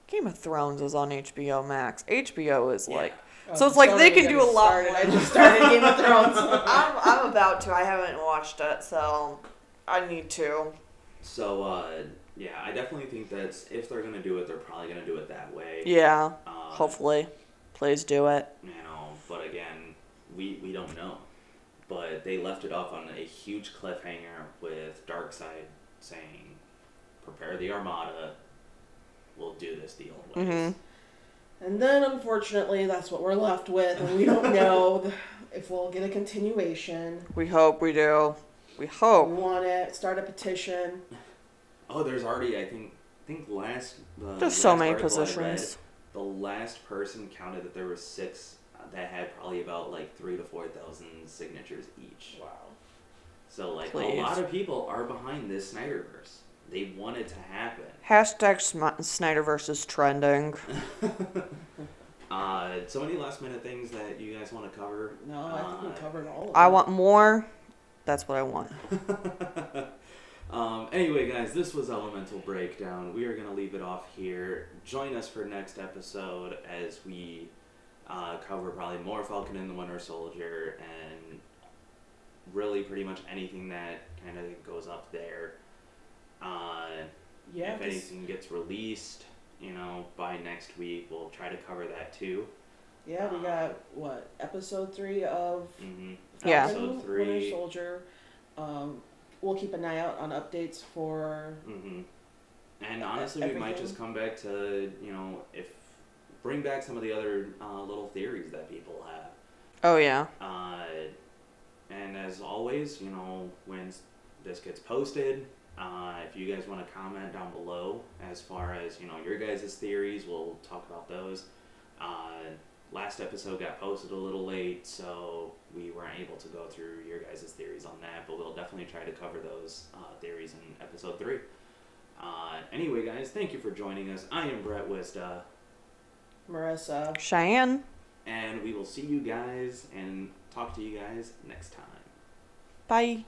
Game of Thrones is on HBO Max. HBO is Yeah. like. Oh, So it's like they can do a lot started. I just started Game of Thrones. I'm, I'm about to. I haven't watched it, so I need to. So uh, yeah, I definitely think that's if they're gonna do it, they're probably gonna do it that way. Yeah, Uh, hopefully. Please do it. You know, but again, we we don't know. But they left it off on a huge cliffhanger with Darkseid saying, "Prepare the Armada. We'll do this the old ways." hmm And then, unfortunately, that's what we're left with, and we don't know if we'll get a continuation. We hope we do. We hope. We want it. Start a petition. Oh, there's already I think I think last the There's so many article I read, positions. the last person counted that there were six uh, that had probably about like three to four thousand signatures each. Wow. So like Please. a lot of people are behind this Snyderverse. They want it to happen. Hashtag Sm- Snyderverse is trending. Uh, so any last minute things that you guys want to cover? No, I think we Uh, covered all of I want more. That's what I want. um, anyway, guys, this was Elemental Breakdown. We are going to leave it off here. Join us for next episode as we uh, cover probably more Falcon and the Winter Soldier and really pretty much anything that kind of goes up there. Uh, Yeah, if 'cause- anything gets released, you know, by next week, we'll try to cover that too. yeah, we got what episode three of hmm Yeah. Episode three. Winter Soldier. Um, we'll keep an eye out on updates for hmm And honestly, we might just come back to you know if bring back some of the other uh, little theories that people have. Oh, yeah. Uh, and as always, you know when this gets posted, uh, if you guys want to comment down below as far as you know your guys' theories, we'll talk about those. Uh, last episode got posted a little late, so we weren't able to go through your guys' theories on that, but we'll definitely try to cover those uh, theories in episode three. Uh, anyway, guys, thank you for joining us. I am Brett Wista, Marissa. Cheyenne. and we will see you guys and talk to you guys next time. Bye.